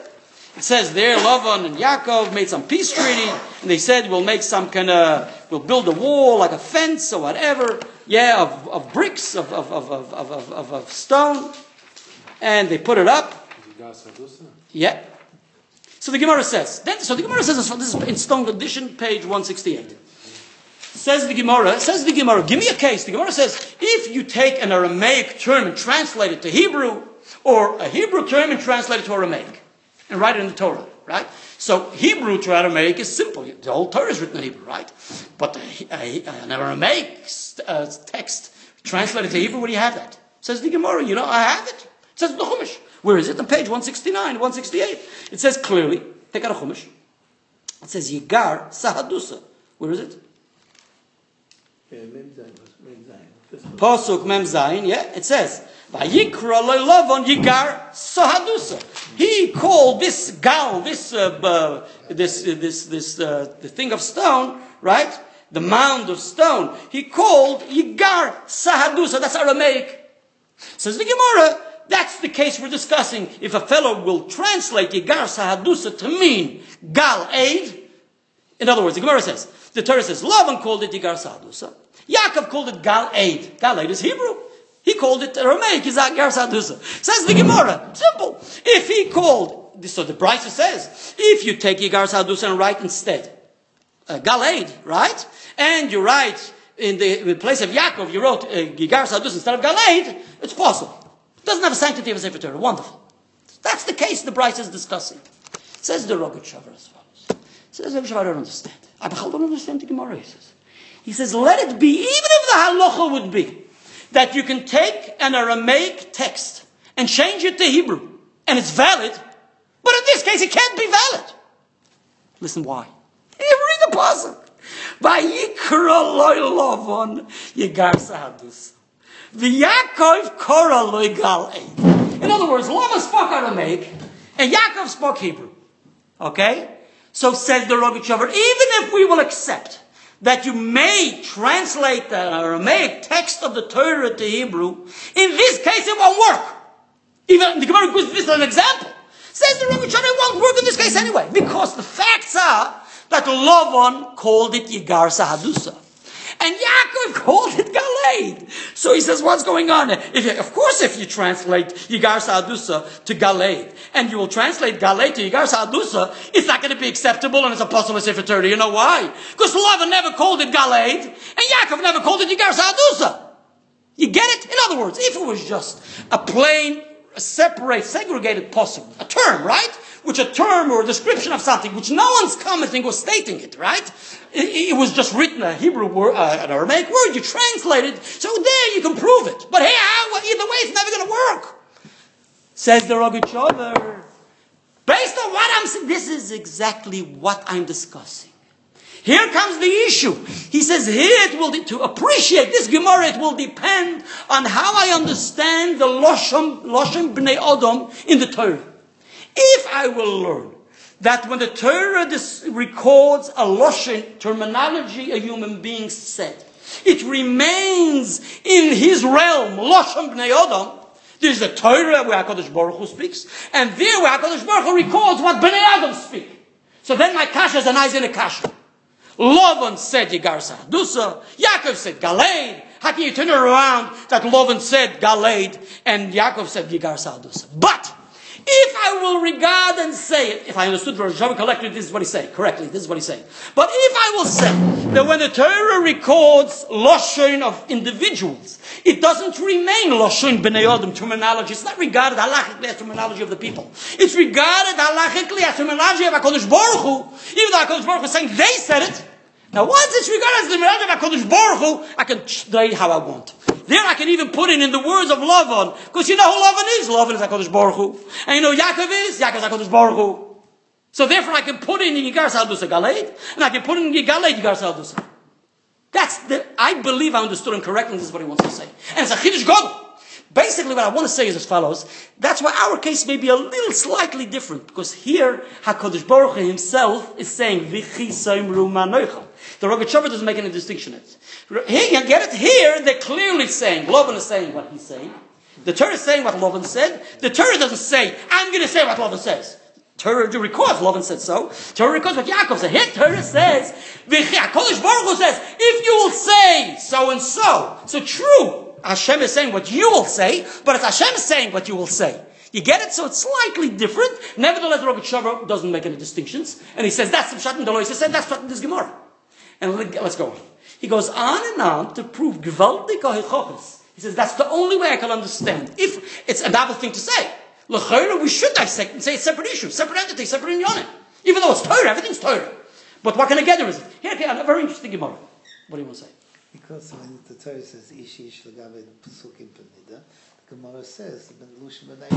It says there, Lavan and Yaakov made some peace treaty, and they said we'll make some kind of we'll build a wall like a fence or whatever. Yeah, of, of bricks of of, of, of, of, of, of stone, and they put it up. Yeah. So the Gemara says. Then, so the Gemara says this is in Stone Edition, page one sixty eight. Says the Gemara, says the Gemara, give me a case. The Gemara says, if you take an Aramaic term and translate it to Hebrew, or a Hebrew term and translate it to Aramaic, and write it in the Torah, right? So Hebrew to Aramaic is simple. The whole Torah is written in Hebrew, right? But a, a, an Aramaic uh, text translated to Hebrew, where do you have that? Says the Gemara, you know, I have it. It says the Chumash. Where is it? On page 169, 168. It says clearly, take out a Chumash. It says Yigar Sahadusa. Where is it? Yeah, Mem Zayin, Mem Zayin. First one. Pasuk Mem Zayin, yeah, it says, Vayikra Loilavon Yigar Sahadusa. He called this gal, this, uh, uh, this, uh, this, this, uh, the thing of stone, right? The mound of stone. He called Yigar Sahadusa. That's Aramaic. Says the Gemara, that's the case we're discussing. If a fellow will translate Yigar Sahadusa to mean Gal Aid, in other words, the Gemara says, the Torah says, Lavan called it Yigar Sahadusa. Yaakov called it Gal Aid. Gal Aid is Hebrew. He called it Aramaic, Yigar Sahadusa. Says the Gemara, simple. If he called, so the Brisa says, if you take Yigar Sahadusa and write instead, uh, Gal Aid, right? And you write, in the, in the place of Yaakov, you wrote uh, Yigar Sahadusa instead of Gal Aid, it's possible. It Doesn't have a sanctity of a Sefer Torah. Wonderful. That's the case the Brisa is discussing. Says the Rogachover as follows. Says the Rogachover, I don't understand. I don't understand the Gemara, he says. He says, let it be, even if the halacha would be, that you can take an Aramaic text and change it to Hebrew, and it's valid, but in this case it can't be valid. Listen why. Read the pasuk. In other words, Lama spoke Aramaic, and Yaakov spoke Hebrew. Okay? So says the Rogachover, even if we will accept that you may translate the Aramaic text of the Torah to Hebrew, in this case it won't work. Even the Gemara gives this an example. Says the Rogachover, it won't work in this case anyway, because the facts are that Lavan called it Yigar Sahadusa. And Yaakov called it Galeid. So he says, what's going on? If you, of course, if you translate Yigar Sa'adusa to Galeid, and you will translate Galeid to Yigar Sa'adusa, it's not going to be acceptable and it's a possible Torah. You know why? Because Lavan never called it Galeid, and Yaakov never called it Yigar Sa'adusa. You get it? In other words, if it was just a plain, separate, segregated possible, a term, right? Which a term or a description of something which no one's commenting or stating it, right? It, it was just written a Hebrew word, uh, an Aramaic word. You translate it, so there you can prove it. But hey, how, either way, it's never going to work. Says the Rogachover. Based on what I'm saying, this is exactly what I'm discussing. Here comes the issue. He says here it will, to appreciate this Gemara, it will depend on how I understand the Loshem, Loshem Bnei Odom in the Torah. If I will learn that when the Torah records a Loshen terminology a human being said, it remains in his realm, Loshem Bnei Odom, there's the Torah where HaKadosh Baruch Hu speaks, and there where HaKadosh Baruch Hu records what Bnei Adam speak. So then my kasha is an eyes in a kasha. Lavan said Yigar. Yaakov said Galeid. How can you turn around that Lavan said Galeid and Yaakov said Yigar Sahadusa? But if I will regard and say it, if I understood Rosh Hashanah correctly, this is what he's saying. Correctly, this is what he's saying. But if I will say that when the Torah records Lashon of individuals, it doesn't remain Lashon B'nai Adam terminology. It's not regarded halachically as terminology of the people. It's regarded halachically as terminology of HaKadosh Baruch Hu, even though HaKadosh Baruch Hu is saying they said it. Now once it's regarded as the terminology of HaKadosh Baruch Hu, I can say how I want. There I can even put in in the words of Lavan, because you know who Lavan is? Lavan is HaKadosh Baruch Hu. And you know Yaakov is? Yaakov is HaKadosh Baruch Hu. So therefore I can put in Yigar Sahadusa Galeid, and I can put in Galeid Yigar Sahadusa. That's the, I believe I understood him correctly, this is what he wants to say. And it's a Chiddush God. Basically what I want to say is as follows. That's why our case may be a little slightly different, because here HaKadosh Baruch Hu himself is saying, V'chi Soimru Manoicha. The Rogachover doesn't make any distinction in it. Here, you get it? Here, they're clearly saying, Lovan is saying what he's saying. The Torah is saying what Lovan said. The Torah doesn't say, I'm going to say what Lovan says. Torah records, Lavan said so. Torah records what Yaakov said. Here Torah says, HaKadosh Baruch says, if you will say so and so, so true, Hashem is saying what you will say, but it's Hashem is saying what you will say. You get it? So it's slightly different. Nevertheless, Rogachover doesn't make any distinctions. And he says, that's the Pshat the He says, that's Pshat in this Gemara. And let's go on. He goes on and on to prove Gewaldik HaHichopis. He says, that's the only way I can understand. If it's a novel thing to say. L'chayra, we should dissect and say it's separate issue, separate entity, separate inyanim. Even though it's Torah, everything's Torah. But what kind of gather is it? Here, a very interesting Gemara. What do you want to say? Because when the Torah says ish ish lagabe psukim penida, the Gemara says ben lushim ben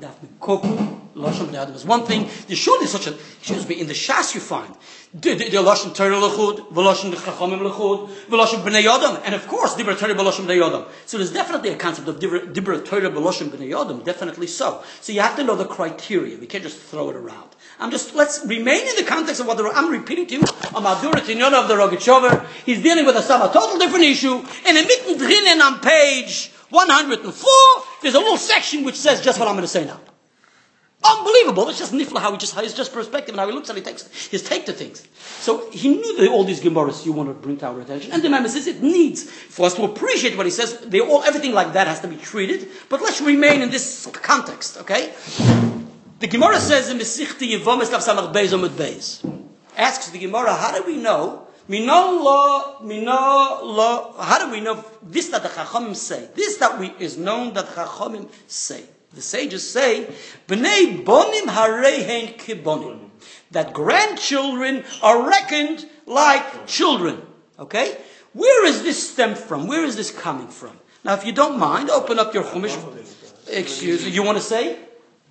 That koku lashon b'nei adam is one thing. There's surely such a excuse me in the shas you find the the, the lashon Torah lechud, v'lashon chachamim lechud, v'lashon b'nei adam, and of course dibra Torah b'lashon b'nei adam. So there's definitely a concept of dibra, Torah b'lashon b'nei adam, definitely so. So you have to know the criteria. We can't just throw it around. I'm just let's remain in the context of what the, I'm repeating to you. Mahadura Tinyana of the Rogachover. He's dealing with a a total different issue. And in mitten drinnen on page 104, there's a little section which says just what I'm going to say now. Unbelievable. It's just nifla how he just has just perspective and how he looks and he takes his take to things. So he knew that all these Gemaras you want to bring to our attention. And the Mama says it needs for us to appreciate what he says. They all everything like that has to be treated. But let's remain in this context, okay? The Gemara says in Mesichti Yevomis Lav Samach Beis Omid Beis. Asks the Gemara, how do we know? Mino lo, mino lo, how do we know this that the Chachamim say? This that we, is known that the Chachamim say. The sages say, B'nei bonim harehen kibonim. That grandchildren are reckoned like children. Okay? Where is this stemmed from? Where is this coming from? Now, if you don't mind, open up your Chumash. Excuse me, you want to say?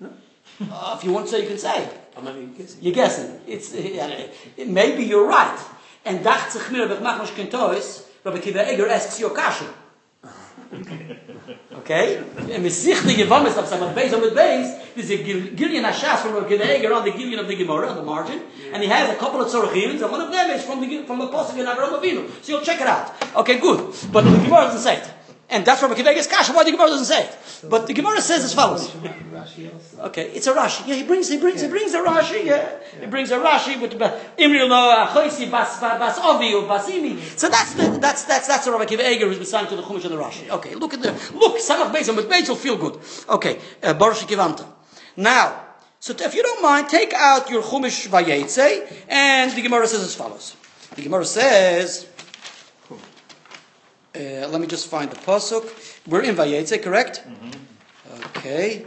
Uh, if you want to say, you can say. I'm only guessing. You're guessing. It's, uh, maybe you're right. And dacht sich mir, Rabbi Machmash Kentois, Rabbi Kiva Eger asks you a question. Okay? And Mesichte Yevamis of Samar Beis on the base, there's a Gillian Hashas from Rabbi Kiva Eger on the Gillian of the Gemara on the margin, and he has a couple of Tzorachim, and one of them is from the, from the Avraham Avinu. So you'll check it out. Okay, good. But the Gemara doesn't say it. And that's Rabbi Akiva Eiger's kasha, why the Gemara doesn't say it. But the Gemara says as follows. Okay, it's a Rashi. Yeah, he brings, he brings, he brings a Rashi. Yeah, he brings a Rashi with Achoisi Bas Bas Basimi. So that's the, that's that's that's the Rabbi Akiva Eiger who's assigned to the Chumash and the Rashi. Okay, look at the look. Samach Beis with Beis will feel good. Okay, uh, Baruch Kivanta. Now, so if you don't mind, take out your Chumash Vayetze, and the Gemara says as follows. The Gemara says. Uh, let me just find the pasuk. We're in Vayetze, correct? Mm-hmm. Okay.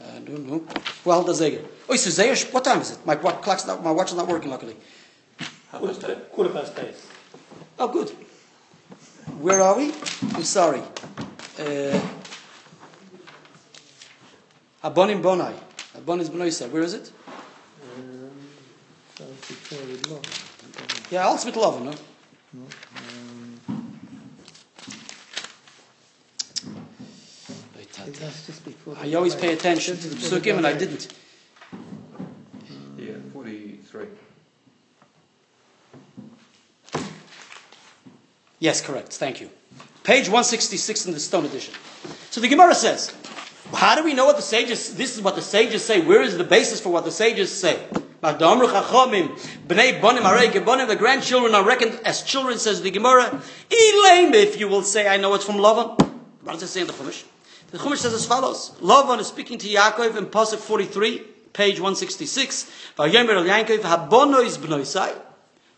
I don't know. Well, the Zeger. Oh, it's Zeger. What time is it? My what, clock's not, my watch is not working. Luckily. Quarter, quarter past eight. Oh, good. Where are we? I'm sorry. Uh, Abonim Bonai. Abonim Bonaisa. Where is it? Yeah, also with love, no? That's just before. I always pay attention to the psukim, and I didn't. Yeah, 43. Yes, correct. Thank you. Page 166 in the Stone Edition. So the Gemara says, how do we know what the sages, this is what the sages say. Where is the basis for what the sages say? The grandchildren are reckoned as children, says the Gemara. If you will say, I know it's from Lavan. What does it say in the Chumash? The Chumash says as follows. Lavan is speaking to Yaakov in Pasuk 43, page 166.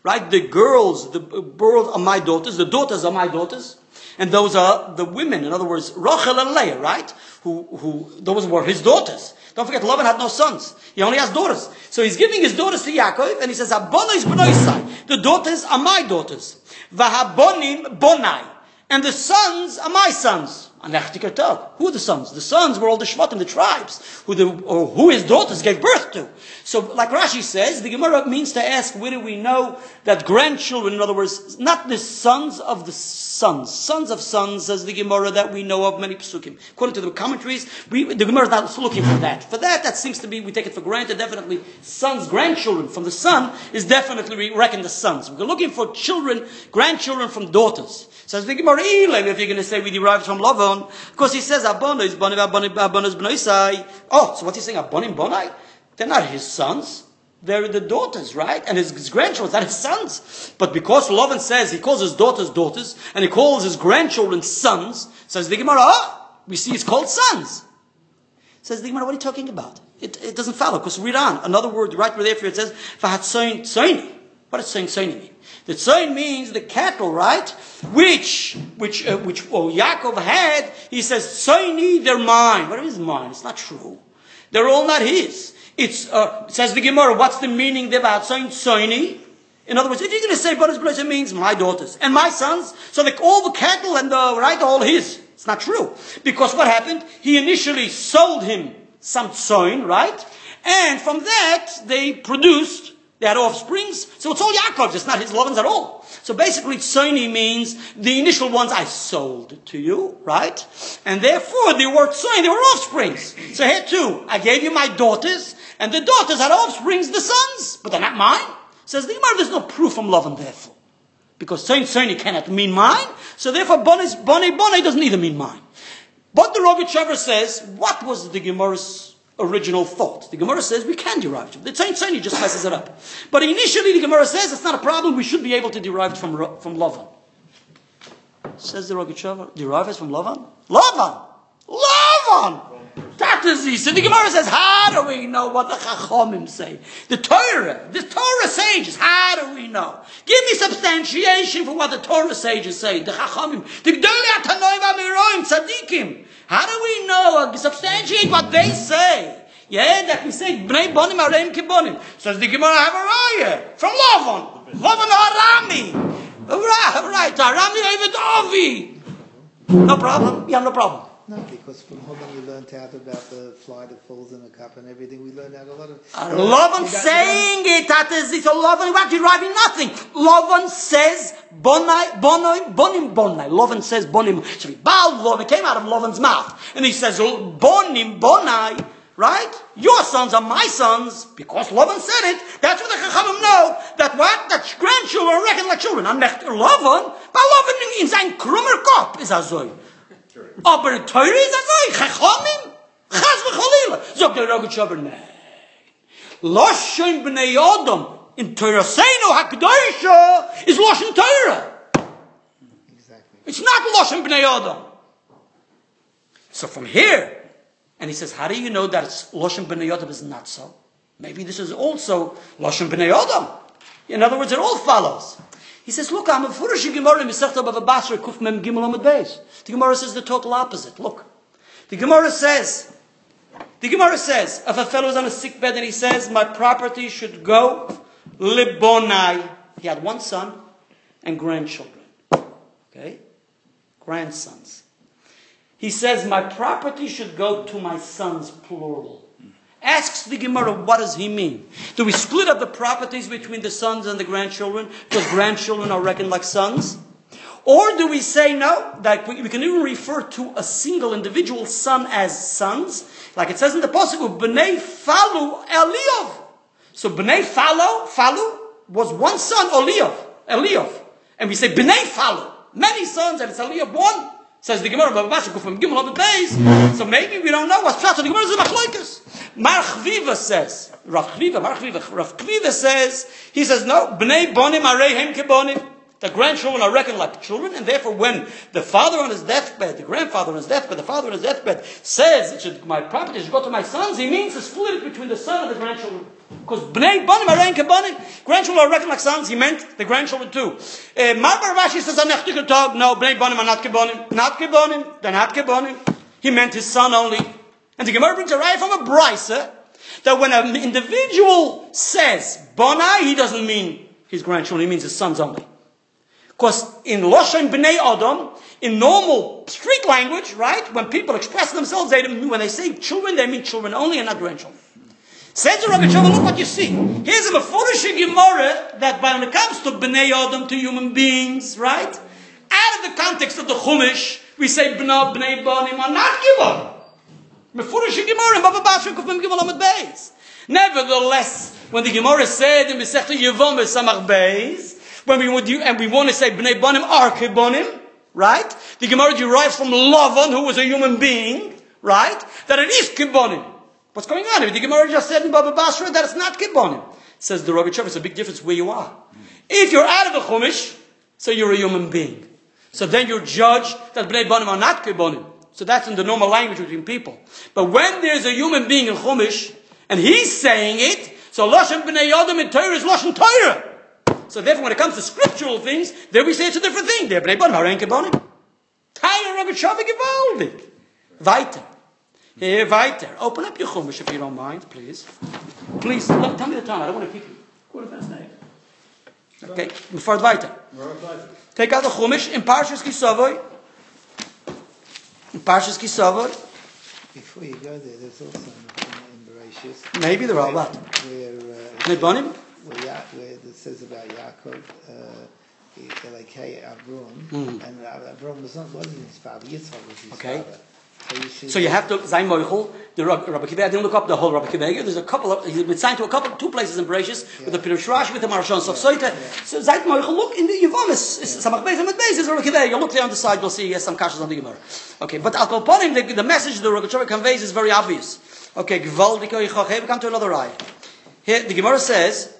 Right? The girls, the girls are my daughters, the daughters are my daughters. And those are the women, in other words, Rachel and Leah, right? Who, who, those were his daughters. Don't forget, Laban had no sons. He only has daughters. So he's giving his daughters to Yaakov, and he says. The daughters are my daughters. Vahabonim bonai. And the sons are my sons. Who are the sons? The sons were all the Shvatim, the tribes, who, the, or who his daughters gave birth to. So, like Rashi says, the Gemara means to ask, where do we know that grandchildren, in other words, not the sons of the sons, sons of sons, says the Gemara that we know of many psukim. According to the commentaries, we, the Gemara is not looking for that. For that, that seems to be, we take it for granted, definitely sons, grandchildren from the son is definitely reckoned as sons. We're looking for children, grandchildren from daughters. Says the Gemara, if you're going to say we derive from Lavan, because he says, Abono is Bonim, Abonim, Abonos Bnoisai. Oh, so what's he saying, Abonim, Bonai? They're not his sons. They're the daughters, right? And his, his grandchildren, are his sons. But because Lavan says he calls his daughters daughters, and he calls his grandchildren sons, says the Gemara, oh, we see it's called sons. Says the Gemara, what are you talking about? It, it doesn't follow, because read on. Another word right there it says, Vahatsoin tsoini. What does tsoin tsoini mean? The tsoin means the cattle, right? Which, which, uh, which oh, Yaakov had, he says, tsoini, they're mine. What is mine? It's not true. They're all not his. It's, uh, says the Gemara, what's the meaning there about saying Soini? In other words, if you're going to say B'nai, it means my daughters and my sons, so like all the cattle and the, right, all his. It's not true. Because what happened? He initially sold him some soin, right? And from that, they produced, they had offsprings, so it's all Yaakov's, it's not his lovins at all. So basically, Soini means the initial ones I sold to you, right? And therefore, they were Soin, they were offsprings. So here too, I gave you my daughters, and the daughters are offsprings, the sons, but they're not mine. Says the Gemara, there's no proof from love and therefore. Because Saint Soni cannot mean mine, so therefore Bonnie Bonnie Bonnie doesn't either mean mine. But the Rogachover says, what was the Gemara's original thought? The Gemara says we can derive it. The Saint Soni just messes it up. But initially the Gemara says it's not a problem, we should be able to derive it from, from Lavan. Says the Rogachover, derive it from Lavan? Lavan! Lavan! That is he. So the Gemara says, how do we know what the Chachomim say? The Torah, the Torah sages, how do we know? Give me substantiation for what the Torah sages say, the Chachomim, the Gdolei Atanoim Amiroim, Tzadikim. How do we know, substantiate what they say? Yeah, that we say, Bnei Bonim Areim Kibonim. Says the Gemara, have a raya from Lavan. Lavan Harami. Right, right, Harami David Avi. No problem. Yeah, no problem. No, because from Hogan we learned out about the fly that falls in a cup and everything. We learned out a lot of. Lavan You saying it, that is it. So Lavan, what deriving nothing. Lavan says, bonai, bonai, bonim, bonai. Lavan says, bonim. So Baal Lavan came out of Lavan's mouth. And he says, oh, bonim, bonai. Right? Your sons are my sons. Because Lavan said it. That's what the Chachamim know. That what? That grandchildren are reckoned like children. And Lavan, but Lavan in sein krummer Kopf is azoi. Aber b'nei in Torah Seinu oh, HaKadoisha is Loshen Torah. Exactly. It's not Loshen b'nei Adam. So from here, and he says, how do you know that Loshen b'nei Adam is not so? Maybe this is also Loshen b'nei Adam. In other words, it all follows. He says, look, I'm a Furush Gemara Masechta Bava Basra Kuf Mem Gimel Amud Beis. The Gemara says the total opposite. Look. The Gemara says, the Gemara says, if a fellow is on a sick bed and he says, my property should go libonai. He had one son and grandchildren. Okay? Grandsons. He says, my property should go to my sons, plural. Asks the Gemara, what does he mean? Do we split up the properties between the sons and the grandchildren because grandchildren are reckoned like sons? Or do we say no, that we, can even refer to a single individual son as sons? Like it says in the Pasuk, B'nai Falu Eliyav. So B'nai Falu, Falu was one son, Eliyav. Eliyav. And we say B'nai Falu. Many sons, and it's Eliyav one. Says the Gemara. So maybe we don't know what's Pshat. So the Gemara is a Machloikas. Mar Chviva says, Rav Chviva, Mar Rav Chviva says, he says, no, B'nai Bonim Areihem Kebonim. The grandchildren are reckoned like children, and therefore, when the father on his deathbed, the grandfather on his deathbed, the father on his deathbed says, it should, "My property should go to my sons," he means to split it between the son and the grandchildren. Because bnei banim arein kebanim, grandchildren are reckoned like sons. He meant the grandchildren too. Uh, Mar bar Rav Ashi says, "Anechtik tog." No, bnei banim are not kebanim. Not kebanim. They're not kebanim. He meant his son only. And the Gemara brings a right from a brisa that when an individual says bonai, he doesn't mean his grandchildren. He means his sons only. Because in Loshen B'nai Adam, in normal street language, right, when people express themselves, they, when they say children, they mean children only and not grandchildren. Says the Rogachover, look what you see. Here's a Mefurish Gemara that when it comes to B'nai Adam, to human beings, right, out of the context of the Chumash, we say bna bnei banim are not gibbon. Nevertheless, when the Gemara said in Masechta Yevom Samach Beis, when we would, and we want to say bnei banim are kibbonim, right? The Gemara derives from Lavan, who was a human being, right? That it is kibbonim. What's going on? If the Gemara just said in Baba Basra that it's not kibbonim. Says the Rogachev, it's a big difference where you are. If you're out of the Chumash, so you're a human being. So then you're judged that Bnei Banim are not Kibbonim. So that's in the normal language between people. But when there's a human being in Chumash, and he's saying it, so Lashon Bnei Yodam in Torah is Lashon Torah. So therefore when it comes to scriptural things, there we say it's a different thing. They're Bnei Banim, are ain't Kibbonim. Tire Rogachev gewaldig. Weiter. Here, weiter. Open up your Chumash if you don't mind, please. Please, look, tell me the time. I don't want to keep you. Quarter past nine. Okay, before it weiter. Take out the Chumash in Parshas Kisavoy. In Parshas Kisavoy. Before you go there, there's also in, Bereshit. Maybe they're all that. Where, uh, where, Ya- where it says about Yaakov, uh, like Avram, Hmm. and Avram was not wasn't his father. Yitzchak was his Okay. father. So you So you have to Moichel, the Rab- Rabbi Kiva. I didn't look up the whole Rabbi Kiva. There's a couple of he's been signed to a couple, two places in Bereshis with the Pirush Rashi, with the Marshon Sof Soita. So Zayn Moichel, look in the Yevomis, Samach Beis Amid Beis is Rabbi Kiva. You look there on the side, you'll see yes, some kashas on the Gemara. Okay, but Al Kolponim, the, the message the Rabbi Kiva conveys is very obvious. Okay, Gvaldiko Yichach. We come to another eye. Here the Gemara says.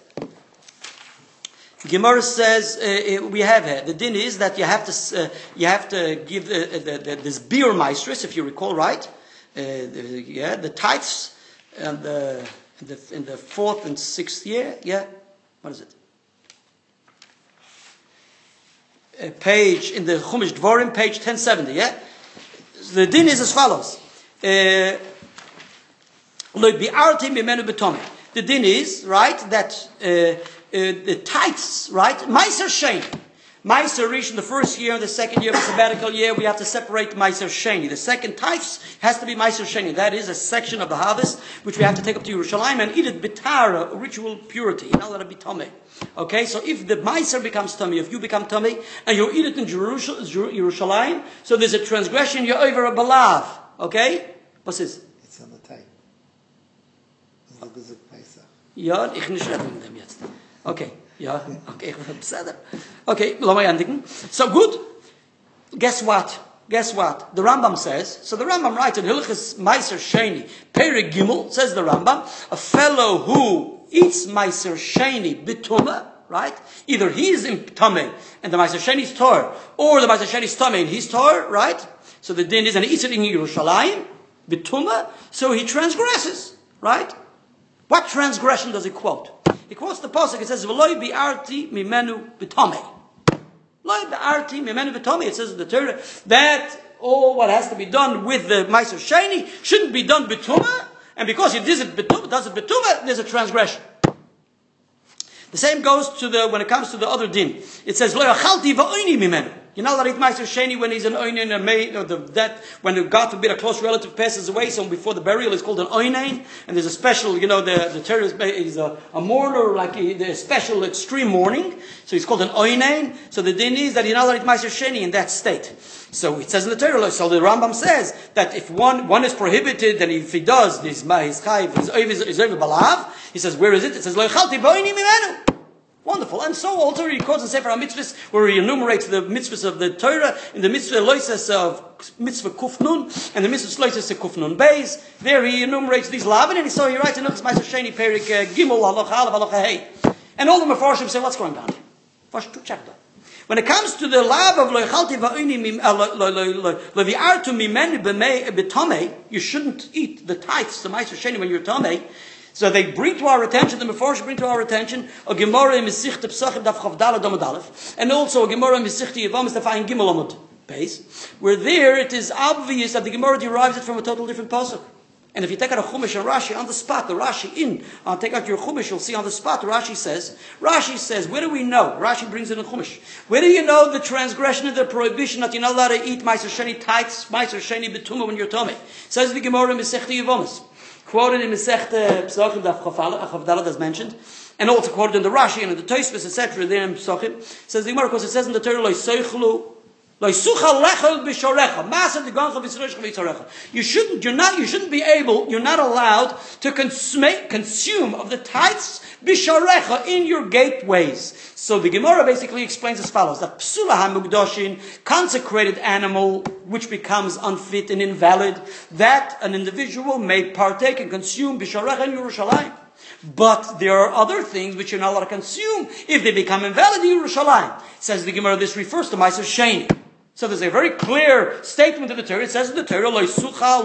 Gemara says uh, uh, we have here the din is that you have to uh, you have to give the, the, the, this beer mistress if you recall right uh, the, yeah the tithes and the, in the in the fourth and sixth year yeah what is it? A page in the Chumash Dvorim page 1070 yeah? The din is as follows. Uh. The din is, right, that uh, uh, Uh, the tithes, right, Meiser Sheni. Meiser Rish in the first year and the second year of the sabbatical year, we have to separate Meiser Sheni. The second tithes has to be Meiser Sheni. That is a section of the harvest which we have to take up to Yerushalayim and eat it bitara, ritual purity. You're not allowed to be tummy. Okay, so if the Meiser becomes tummy, if you become tummy, and you eat it in Jerusha- Jer- Yerushalayim, so there's a transgression, you're over a balav. Okay? What's this? it's on the tape. It's the Guzuk Pesach. Ja, ich nicht reden mit dem jetzt. Okay, besser. Okay, lass mal endigen. So good. Guess what? Guess what? The Rambam says, so the Rambam writes in Hilchis Meiser Sheni, Perik Gimel, says the Rambam, a fellow who eats Meiser Sheni bituma, right? Either he is in Tameh and the Meiser Sheni is Tor, or the Meiser Sheni is Tameh and he's Tor, right? So the din is, and he eats it in Yerushalayim, bituma, so he transgresses, right? What transgression does he quote? He quotes the pasuk. It says, "V'loy bi'arti mimenu b'tomei." Loy bi'arti mimenu b'tomei. It says in the Torah that all what has to be done with the Meiser Sheni shouldn't be done b'tumah, and because he does it b'tumah, does it b'tumah, there's a transgression. The same goes to the when it comes to the other din. It says lo yachalti va'oini mimenu. You're not allowed to Sheni when he's an a maid, or the, that when God forbid a close relative passes away. So before the burial, it's called an oinen, and there's a special, you know, the the Torah is a, a mourner like a, the special extreme mourning. So it's called an oinen. So the din is that you're not allowed to Sheni in that state. So it says in the Torah. So the Rambam says that if one one is prohibited, then if he does this, his chayv is over is balav. He says where is it? It says lo va'oini mimenu. Wonderful. And so also he quotes in Sefer HaMitzvahs where he enumerates the mitzvahs of the Torah in the mitzvah loises of mitzvah kufnun and the mitzvah loises of kufnun beis. There he enumerates these lavin and so he writes in Nuchas Meiser Sheni Perik uh, Gimel Halacha Aleph Halacha Hey. And all the Mefarshim say, what's going on here? When it comes to the lav of loychalti va'uni mim uh, you shouldn't eat the tithes, the ma'aser sheni when you're tomei. So they bring to our attention, the Mefarshim bring to our attention, a Gemara in Mesichte Pesachim Daf Chav Daled Amud Aleph, and also a Gemara in Mesichte Yevamis Daf Ayin Gimel Amud Beis, where there it is obvious that the Gemara derives it from a totally different pasuk. And if you take out a Chumash and Rashi on the spot, the Rashi in, uh, take out your Chumash, you'll see on the spot, Rashi says, Rashi says, where do we know? Rashi brings it in Chumash. Where do you know the transgression of the prohibition that you're not allowed to eat Meiser Sheni tights, Meiser Sheni Betuma when you're tummy? Says the Gemara in Mesechta Yevomis. Quoted in Mesechta Pesachim Daf Chavdalad as mentioned. And also quoted in the Rashi and in the Tosfos, etc. There in Pesachim. Says the Gemara, because it says in the Torah, Lo You shouldn't, you're not, you shouldn't be able, you're not allowed to consume, consume of the tithes b'shorecha in your gateways. So the Gemara basically explains as follows: that psula hamugdoshin, consecrated animal, which becomes unfit and invalid, that an individual may partake and consume b'shorecha in Yerushalayim. But there are other things which you're not allowed to consume if they become invalid in Yerushalayim. Says the Gemara, this refers to Meiser Sheni. So there's a very clear statement in the Torah. It says in the Torah, "Loi sucha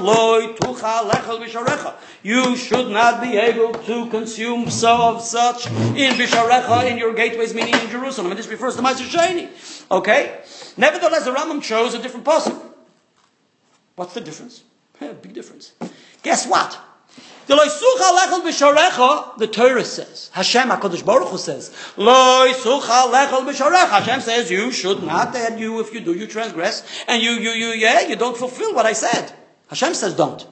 tucha lechel bisharecha." You should not be able to consume so of such in bisharecha in your gateways, meaning in Jerusalem. And this refers to Meiser Sheni. Okay. Nevertheless, the Rambam chose a different pasuk. What's the difference? Yeah, big difference. Guess what? The Torah says. Hashem HaKadosh Baruch Hu says. Hashem says you should not, and you, if you do, you transgress, and you, you, you, yeah, you don't fulfill what I said. Hashem says don't.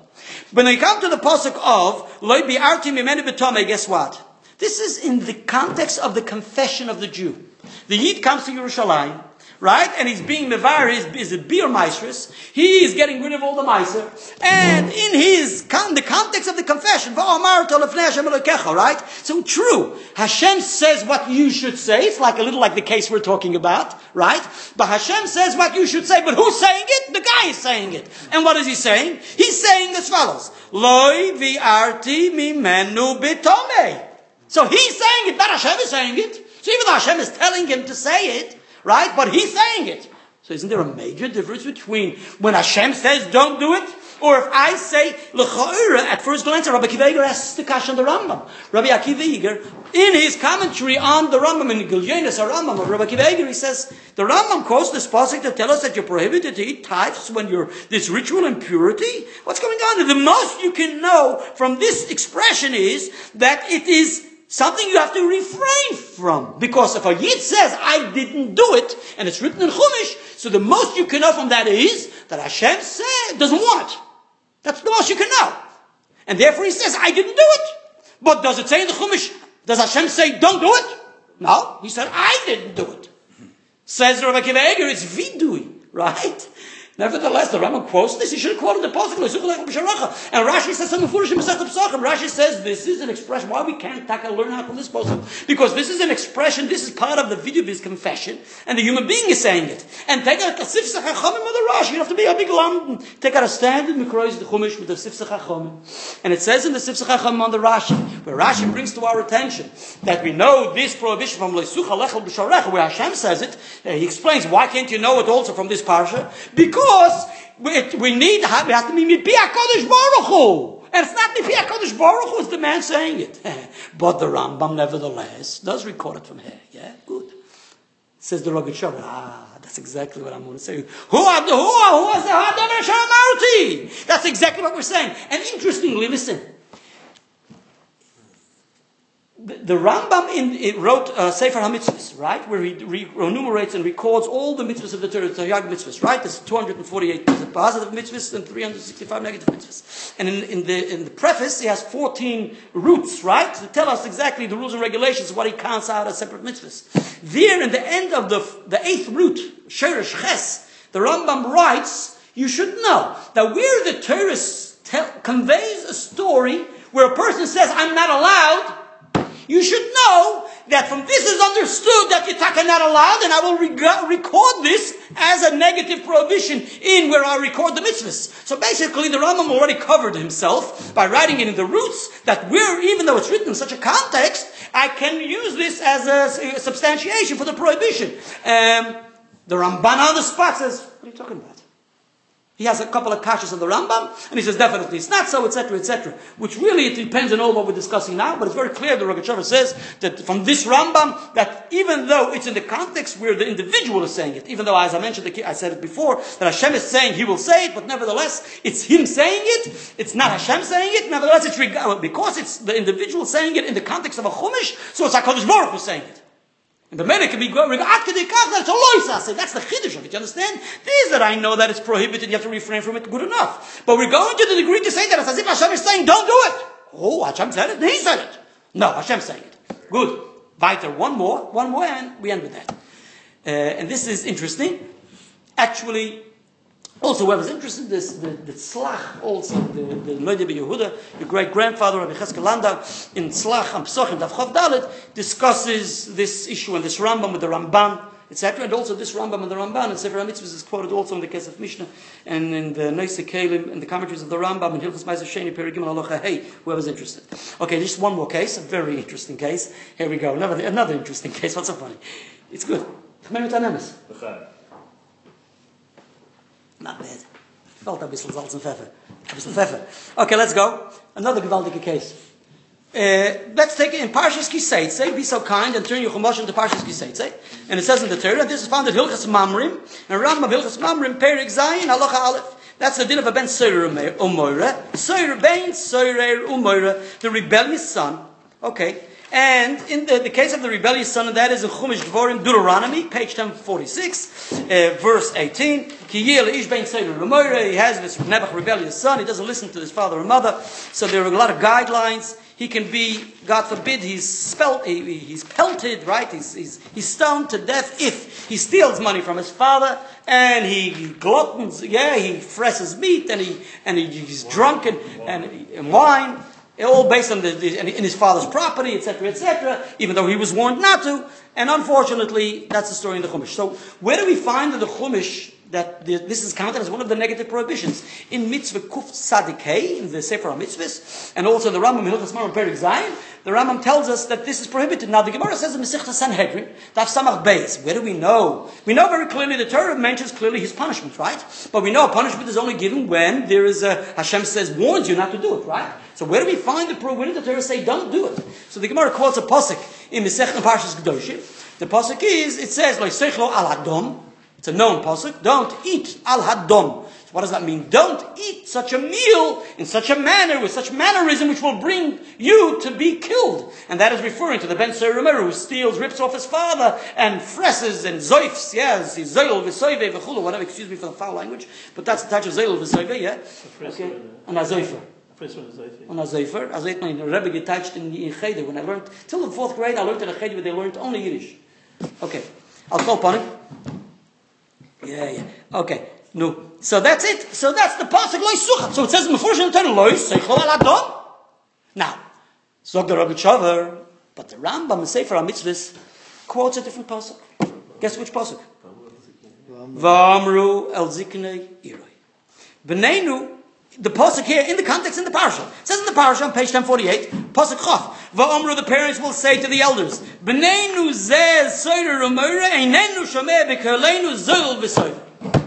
When you come to the pasuk of loy bi'arti mimeni b'tomei, guess what? This is in the context of the confession of the Jew. The Yid comes to Yerushalayim, right? And he's being mevar, he's, he's a beer mistress. He is getting rid of all the miser. And in his, con- the context of the confession, right? So true. Hashem says what you should say. It's like a little like the case we're talking about, right? But Hashem says what you should say. But who's saying it? The guy is saying it. And what is he saying? He's saying as follows. Loi vi'arti mimenu bitome. So he's saying it, not Hashem is saying it. So even though Hashem is telling him to say it, right? But he's saying it. So isn't there a major difference between when Hashem says don't do it, or if I say l'cha'ira at first glance, Rabbi Akiva Eiger asks the kash on the Rambam. Rabbi Akiva Eiger, in his commentary on the Rambam in Gilyonis Rambam of Rabbi Akiva Eiger, he says the Rambam quotes this pasuk to tell us that you're prohibited to eat tithes when you're this ritual impurity. What's going on? The most you can know from this expression is that it is something you have to refrain from. Because if a Yid says, I didn't do it, and it's written in Chumash, so the most you can know from that is that Hashem said, doesn't want it. That's the most you can know. And therefore he says, I didn't do it. But does it say in the Chumash, does Hashem say, don't do it? No. He said, I didn't do it. Says Rabbi Akiva Eiger, it's vidui, right? Nevertheless, the Rambam quotes this. He should have quoted the pasuk. And Rashi says something foolish. Rashi says this is an expression. Why we can't taka learn out from this pasuk? Because this is an expression. This is part of the video of his confession, and the human being is saying it. And take out a Sifsei Chachamim the Rashi. You have to be a big London. Take out a standard mikrois the chumash with the Sifsei Chachamim, and it says in the Sifsei Chachamim on the Rashi, where Rashi brings to our attention that we know this prohibition from leisucha lechel b'sharecha, where Hashem says it. He explains why can't you know it also from this parsha? Because we, we need we have to be mipi Hakadosh Baruch Hu. And it's not mipi Hakadosh Baruch Hu; it's the man saying it. but the Rambam, nevertheless, does record it from here. Yeah, good. Says the Rogachover. Ah, that's exactly what I'm going to say. Who are the who are who is the Shamarti? That's exactly what we're saying. And interestingly, listen. The, Rambam in, wrote uh, Sefer HaMitzvahs, right? Where he re- enumerates and records all the mitzvahs of the Torah, the Yag mitzvahs, right? There's 248 positive mitzvahs and 365 negative mitzvahs. And in, in, the, in the preface, he has 14 roots, right? To tell us exactly the rules and regulations what he counts out as separate mitzvahs. There, in the end of the, the eighth root, Sheresh Ches, the Rambam writes, you should know that where the Torah conveys a story where a person says, I'm not allowed, you should know that from this is understood that Yitaka not allowed, and I will record this as a negative prohibition in where I record the mitzvahs. So basically, the Rambam already covered himself by writing it in the roots that we're, even though it's written in such a context, I can use this as a, a substantiation for the prohibition. Um, the Ramban on the spot says, "What are you talking about?" He has a couple of kashas of the Rambam, and he says definitely it's not so, etc., etc. Which really it depends on all what we're discussing now, but it's very clear the Rogatchover says that from this Rambam that even though it's in the context where the individual is saying it, even though as I mentioned, I said it before that Hashem is saying He will say it, but nevertheless it's Him saying it. It's not Hashem saying it. Nevertheless, it's because it's the individual saying it in the context of a chumash, so it's Hakadosh Baruch Hu saying it. And the man can be going, ad kedei kach, that's a loisase. That's the chiddush of it. You understand? This that I know that it's prohibited, you have to refrain from it, good enough. But we're going to the degree to say that it's as if Hashem is saying, don't do it. Oh, Hashem said it? He said it. No, Hashem saying it. Good. Weiter, one more, one more, and we end with that. Uh, and this is interesting. actually also, whoever's interested in this, the, the Tzlach, also, the, the Noide Yehuda, your great grandfather, Rabbi Cheskel Landau, in Tzlach and Psochim, Daf Chav Dalet, discusses this issue and this Rambam with the Ramban, etc. And also this Rambam and the Ramban and Sefer HaMitzvahs is quoted also in the Kesef Mishneh and in the Neise Kalim and the commentaries of the Rambam and Hilchas Meiser Sheni Perigim Halacha Hey, whoever's interested. Okay, just one more case, a very interesting case. Here we go, another, another interesting case. What's so funny? It's good. Not bad. Felt a bisschen Salz and Pfeffer. A bisschen Pfeffer. Okay, let's go. Another gewaltige case. Uh, let's take it in Parshas Kiseitze. Be so kind and turn your Chumash into Parshas Kiseitze. And it says in the Torah, this is found in Hilchas Mamrim, and Rambam Hilchas Mamrim, Perik Zayin, Halacha Aleph. That's the din of a ben Soyer Umoira. Soyer ben Soyer Umoira, the rebellious son. Okay. And in the, the case of the rebellious son, and that is in Chumash Dvorim, Deuteronomy, page 1046, uh, verse 18. Ki yeh le'ish ben Soyer Umoira. He has this Nebuch rebellious son. He doesn't listen to his father and mother. So there are a lot of guidelines. He can be, God forbid, he's spelt, he, he- he's pelted, right? He's, he's, he's stoned to death if he steals money from his father and he gluttons, yeah, he fresses meat and he and he, he's drunk and, and, and wine, all based on the, the in his father's property, etc., etc. Even though he was warned not to, and unfortunately, that's the story in the Chumash. So, where do we find in the Chumash that this is counted as one of the negative prohibitions in Mitzvah Kuf Tzadik Hey, in the Sefer HaMitzvahs, and also in the Rambam in Hilchas Mamrim Perik Zayin, the Rambam tells us that this is prohibited. Now, the Gemara says in Masechta Sanhedrin, Daf Samach Beis. Where do we know? We know very clearly the Torah mentions clearly his punishment, right? But we know a punishment is only given when there is a Hashem says warns you not to do it, right? So where do we find the pro? Where did the Torah say don't do it? So the Gemara quotes a pasuk in Masechta Parshas Kedoshim. The pasuk is it says Seichlo al Hadom. It's a known pasuk. Don't eat al Hadom. So what does that mean? Don't eat such a meal in such a manner with such mannerism which will bring you to be killed. And that is referring to the Ben Serumer who steals, rips off his father and fresses and zoifs. Yes, he's zoil v'soive v'chulu. Whatever. Excuse me for the foul language, but that's the touch of zoil v'soive. Yeah. Okay. And a zoifer. First one is on a Zeifer. As it my Rebbe getouched in the Cheder when I learned till the fourth grade. I learned in a Cheder where they learned only Yiddish. Okay, I'll call upon it. Yeah, yeah. Okay, no. So that's it. So that's the pasuk loy suchat. So it says first in the Torah loy seichol al adon. Now, zog the Rogachover, but the Rambam in Sefer HaMitzvahs quotes a different pasuk. Guess which pasuk? V'amru el ziknei iroi. B'neinu, the pasuk here in the context in the parasha it says in the parasha on page 1048, pasuk chaf. V'amru, the parents will say to the elders, B'neinu umoire, einenu zol v'soider.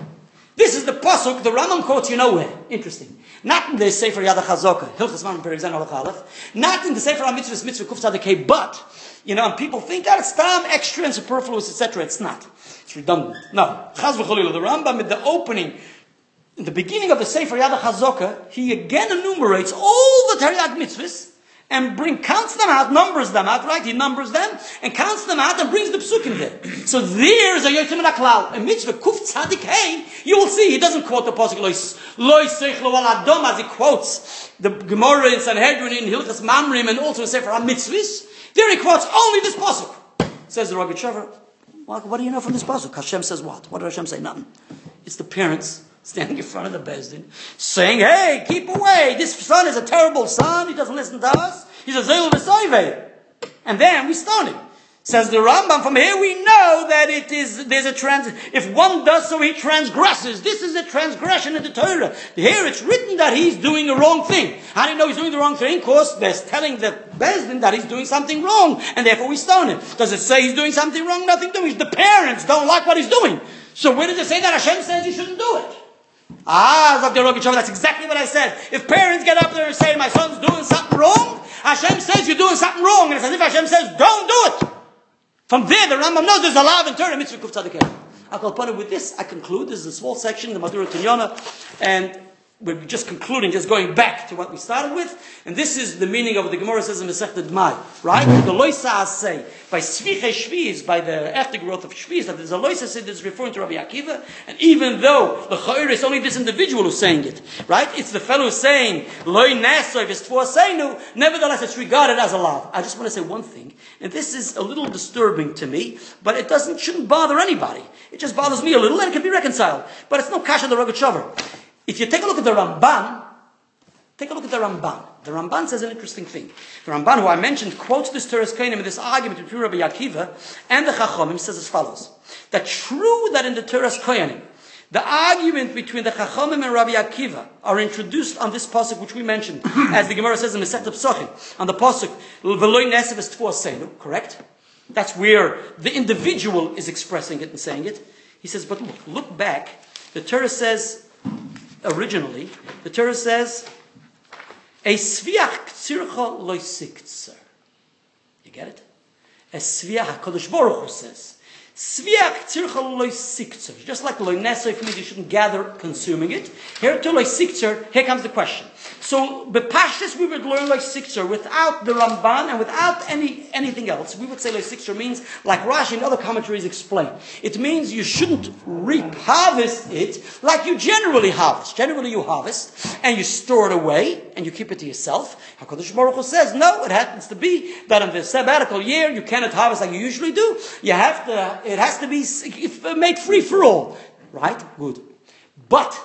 This is the pasuk the Rambam quotes you know where. Interesting. Not in the Sefer Yad HaChazoka, Hilchas Man Per Example Aleph. Not in the Sefer HaMitzvahs Mitzvah Kuf Tzadikei, but, you know, and people think that it's tam, extra and superfluous, etc. It's not. It's redundant. No. Chaz v'cholila, the Rambam in the opening, in the beginning of the Sefer Yad HaChazoka, he again enumerates all the Taryag mitzvahs, and bring counts them out, numbers them out, right? He numbers them and counts them out and brings the psukim there. So there's a yotzim and a mitzvah kuf tzadik hey. You will see he doesn't quote the pasuk lois lois seichlo al adom as he quotes the Gemara in Sanhedrin in Hilchas Mamrim and also in Sefer HaMitzvahs. There he quotes only this pasuk. Says the Trevor. What, what do you know from this pasuk? Hashem says what? What did Hashem say? Nothing. It's the parents standing in front of the Beis Din, saying, hey, keep away. This son is a terrible son. He doesn't listen to us. He's a Zil V'Soive. And then we stone him. Says the Rambam, from here we know that it is, there's a trans, if one does so, he transgresses. This is a transgression in the Torah. Here it's written that he's doing the wrong thing. How do you know he's doing the wrong thing? Because they're telling the Beis Din that he's doing something wrong, and therefore we stone him. Does it say he's doing something wrong? Nothing doing. The parents don't like what he's doing. So where does it say that Hashem says he shouldn't do it? Ah, that's exactly what I said. If parents get up there and say, my son's doing something wrong, Hashem says you're doing something wrong, and it's as if Hashem says, don't do it. From there, the Rambam knows there's a law in Torah, mitzvah kuf tzadikah. I'll with this, I conclude. This is a small section, the Mahadura Tinyana, and we're just concluding, just going back to what we started with, and this is the meaning of the Gemara says in Masechet Mai, right? The loisa say by sviche shviz, by the aftergrowth of shviz, that there's a loisa say that's referring to Rabbi Akiva, and even though the chayr is only this individual who's saying it, right? It's the fellow saying loy nasoy v'stfuaseinu. Nevertheless, it's regarded as a law. I just want to say one thing, and this is a little disturbing to me, but it doesn't shouldn't bother anybody. It just bothers me a little, and it can be reconciled. But it's no kasha the Rogachover. If you take a look at the Ramban, take a look at the Ramban. The Ramban says an interesting thing. The Ramban, who I mentioned, quotes this Teres Kainim in this argument between Rabbi Akiva and the Chachomim, says as follows: that true that in the Teres Kainim, the argument between the Chachomim and Rabbi Akiva are introduced on this pasuk which we mentioned, as the Gemara says in Masechet Psachim, on the pasuk V'loy Nesev es Tfuaseinu, correct? That's where the individual is expressing it and saying it. He says, but look, look back. The Torah says originally, the Torah says, a sviach tzircha loisikzer. You get it? A sviach, HaKadosh Baruch Hu says, sviach tzircha loisikzer. Just like loinesoy for me, you shouldn't gather consuming it. Here to loisikzer, here comes the question. So, bepashtis we would learn like loisikzer without the Ramban and without any anything else. We would say like loisikzer means, like Rashi and other commentaries explain, it means you shouldn't reap, harvest it like you generally harvest. Generally you harvest and you store it away and you keep it to yourself. HaKadosh Baruch Hu says, no, it happens to be that in the sabbatical year you cannot harvest like you usually do. You have to, it has to be made free for all. Right? Good. But,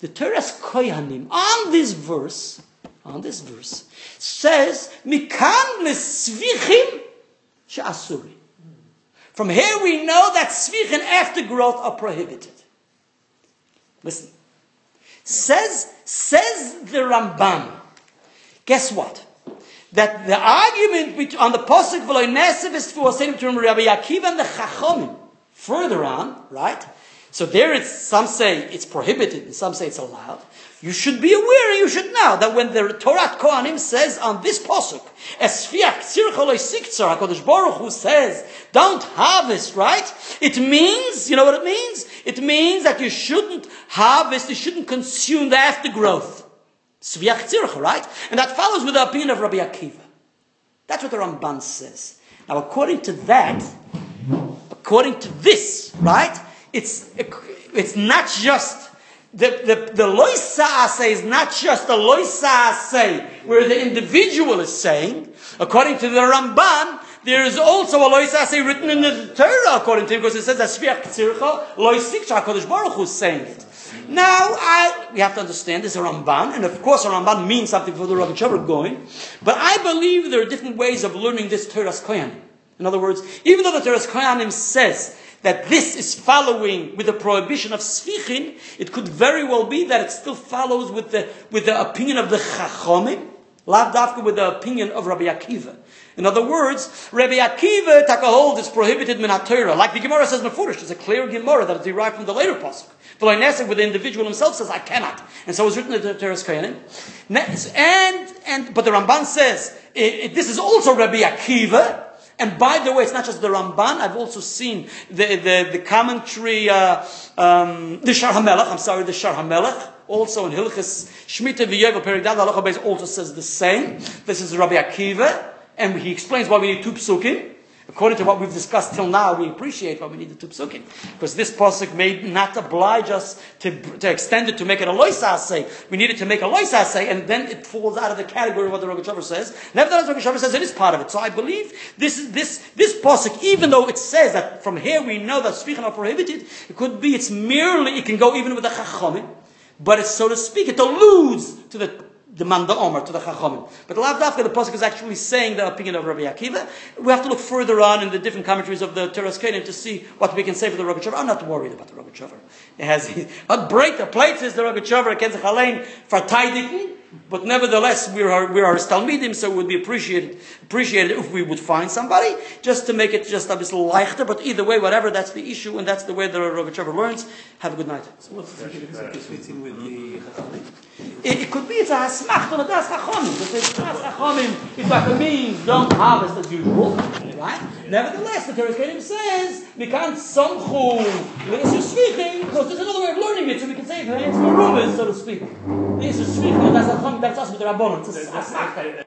the Teres Koyanim, on this verse, on this verse, says, Mikan lesvichim she'asuri. From here we know that svich and aftergrowth are prohibited. Listen. Says, says the Ramban, guess what? That the argument bet- on the Pasuk V'lo Nesev is for Rabbi Akiva and the Chachomim, further on, right? So there it's, some say it's prohibited and some say it's allowed. You should be aware you should know that when the Torah Kohanim says on this Pasuk, Esfiach Siktzar, HaKadosh Baruch Hu says, don't harvest, right? It means, you know what it means? It means that you shouldn't harvest, you shouldn't consume the aftergrowth. Sviach Tzircha, right? And that follows with the opinion of Rabbi Akiva. That's what the Ramban says. Now, according to that, according to this, right? It's it's not just the the the loisa say is not just the loisa say where the individual is saying. According to the Ramban, there is also a loisa say written in the Torah according to him because it says that Sviach Tzircha loisik Hakadosh Baruch is saying it. Now, I, we have to understand this Ramban, and of course a Ramban means something for the Rogachover going, but I believe there are different ways of learning this Torah's Koyanim. In other words, even though the Torah's Koyanim says that this is following with the prohibition of Sfichin, it could very well be that it still follows with the, with the opinion of the Chachomim, Lavdafka with the opinion of Rabbi Akiva. In other words, Rabbi Akiva taka hold is prohibited min Torah. Like the Gemara says Mefurish, there's a clear Gemara that is derived from the later pasuk. But where the individual himself says, I cannot. And so it's written in the Teres Koyanim. And, and, but the Ramban says, it, it, this is also Rabbi Akiva. And by the way, it's not just the Ramban. I've also seen the, the, the commentary, uh, um, the Shar HaMelech, I'm sorry, the Shar HaMelech. Also in Hilchas Shmita V'Yovel Perigdad, Halacha also says the same. This is Rabbi Akiva. And he explains why we need two psukim. According to what we've discussed till now, we appreciate why we need the two. Because this pasuk may not oblige us to, to extend it to make it a loisas say. We need it to make a loisas say, and then it falls out of the category of what the Rogachover says. Nevertheless, Rogachover says it is part of it. So I believe this is this this pasuk, even though it says that from here we know that speaking are prohibited, it could be it's merely it can go even with the chachamim, but it's so to speak, it alludes to the the Manda Omer, to the Chachamim. But the Lavdafka, the Pasuk is actually saying the opinion of Rabbi Akiva. We have to look further on in the different commentaries of the Teres to see what we can say for the Rogachover. I'm not worried about the Rogachover. It has, but break the plates is the Rogachover against Chalein for Taidikin. But nevertheless, we are we are Talmidim, so it would be appreciated appreciated if we would find somebody just to make it just a bit leichter. But either way, whatever, that's the issue, and that's the way that Rabbi Trevor learns. Have a good night. So what's the with the It, it could be it's a hasmach, but that's chachamim. But it's das chachamim. It's like it means don't harvest as usual, right? Nevertheless, the Torah Kedim says we can't shvichim because there's another way of learning it, so we can say it. It's rumors, so to speak. Leisur shvichim, that's chachamim. That's us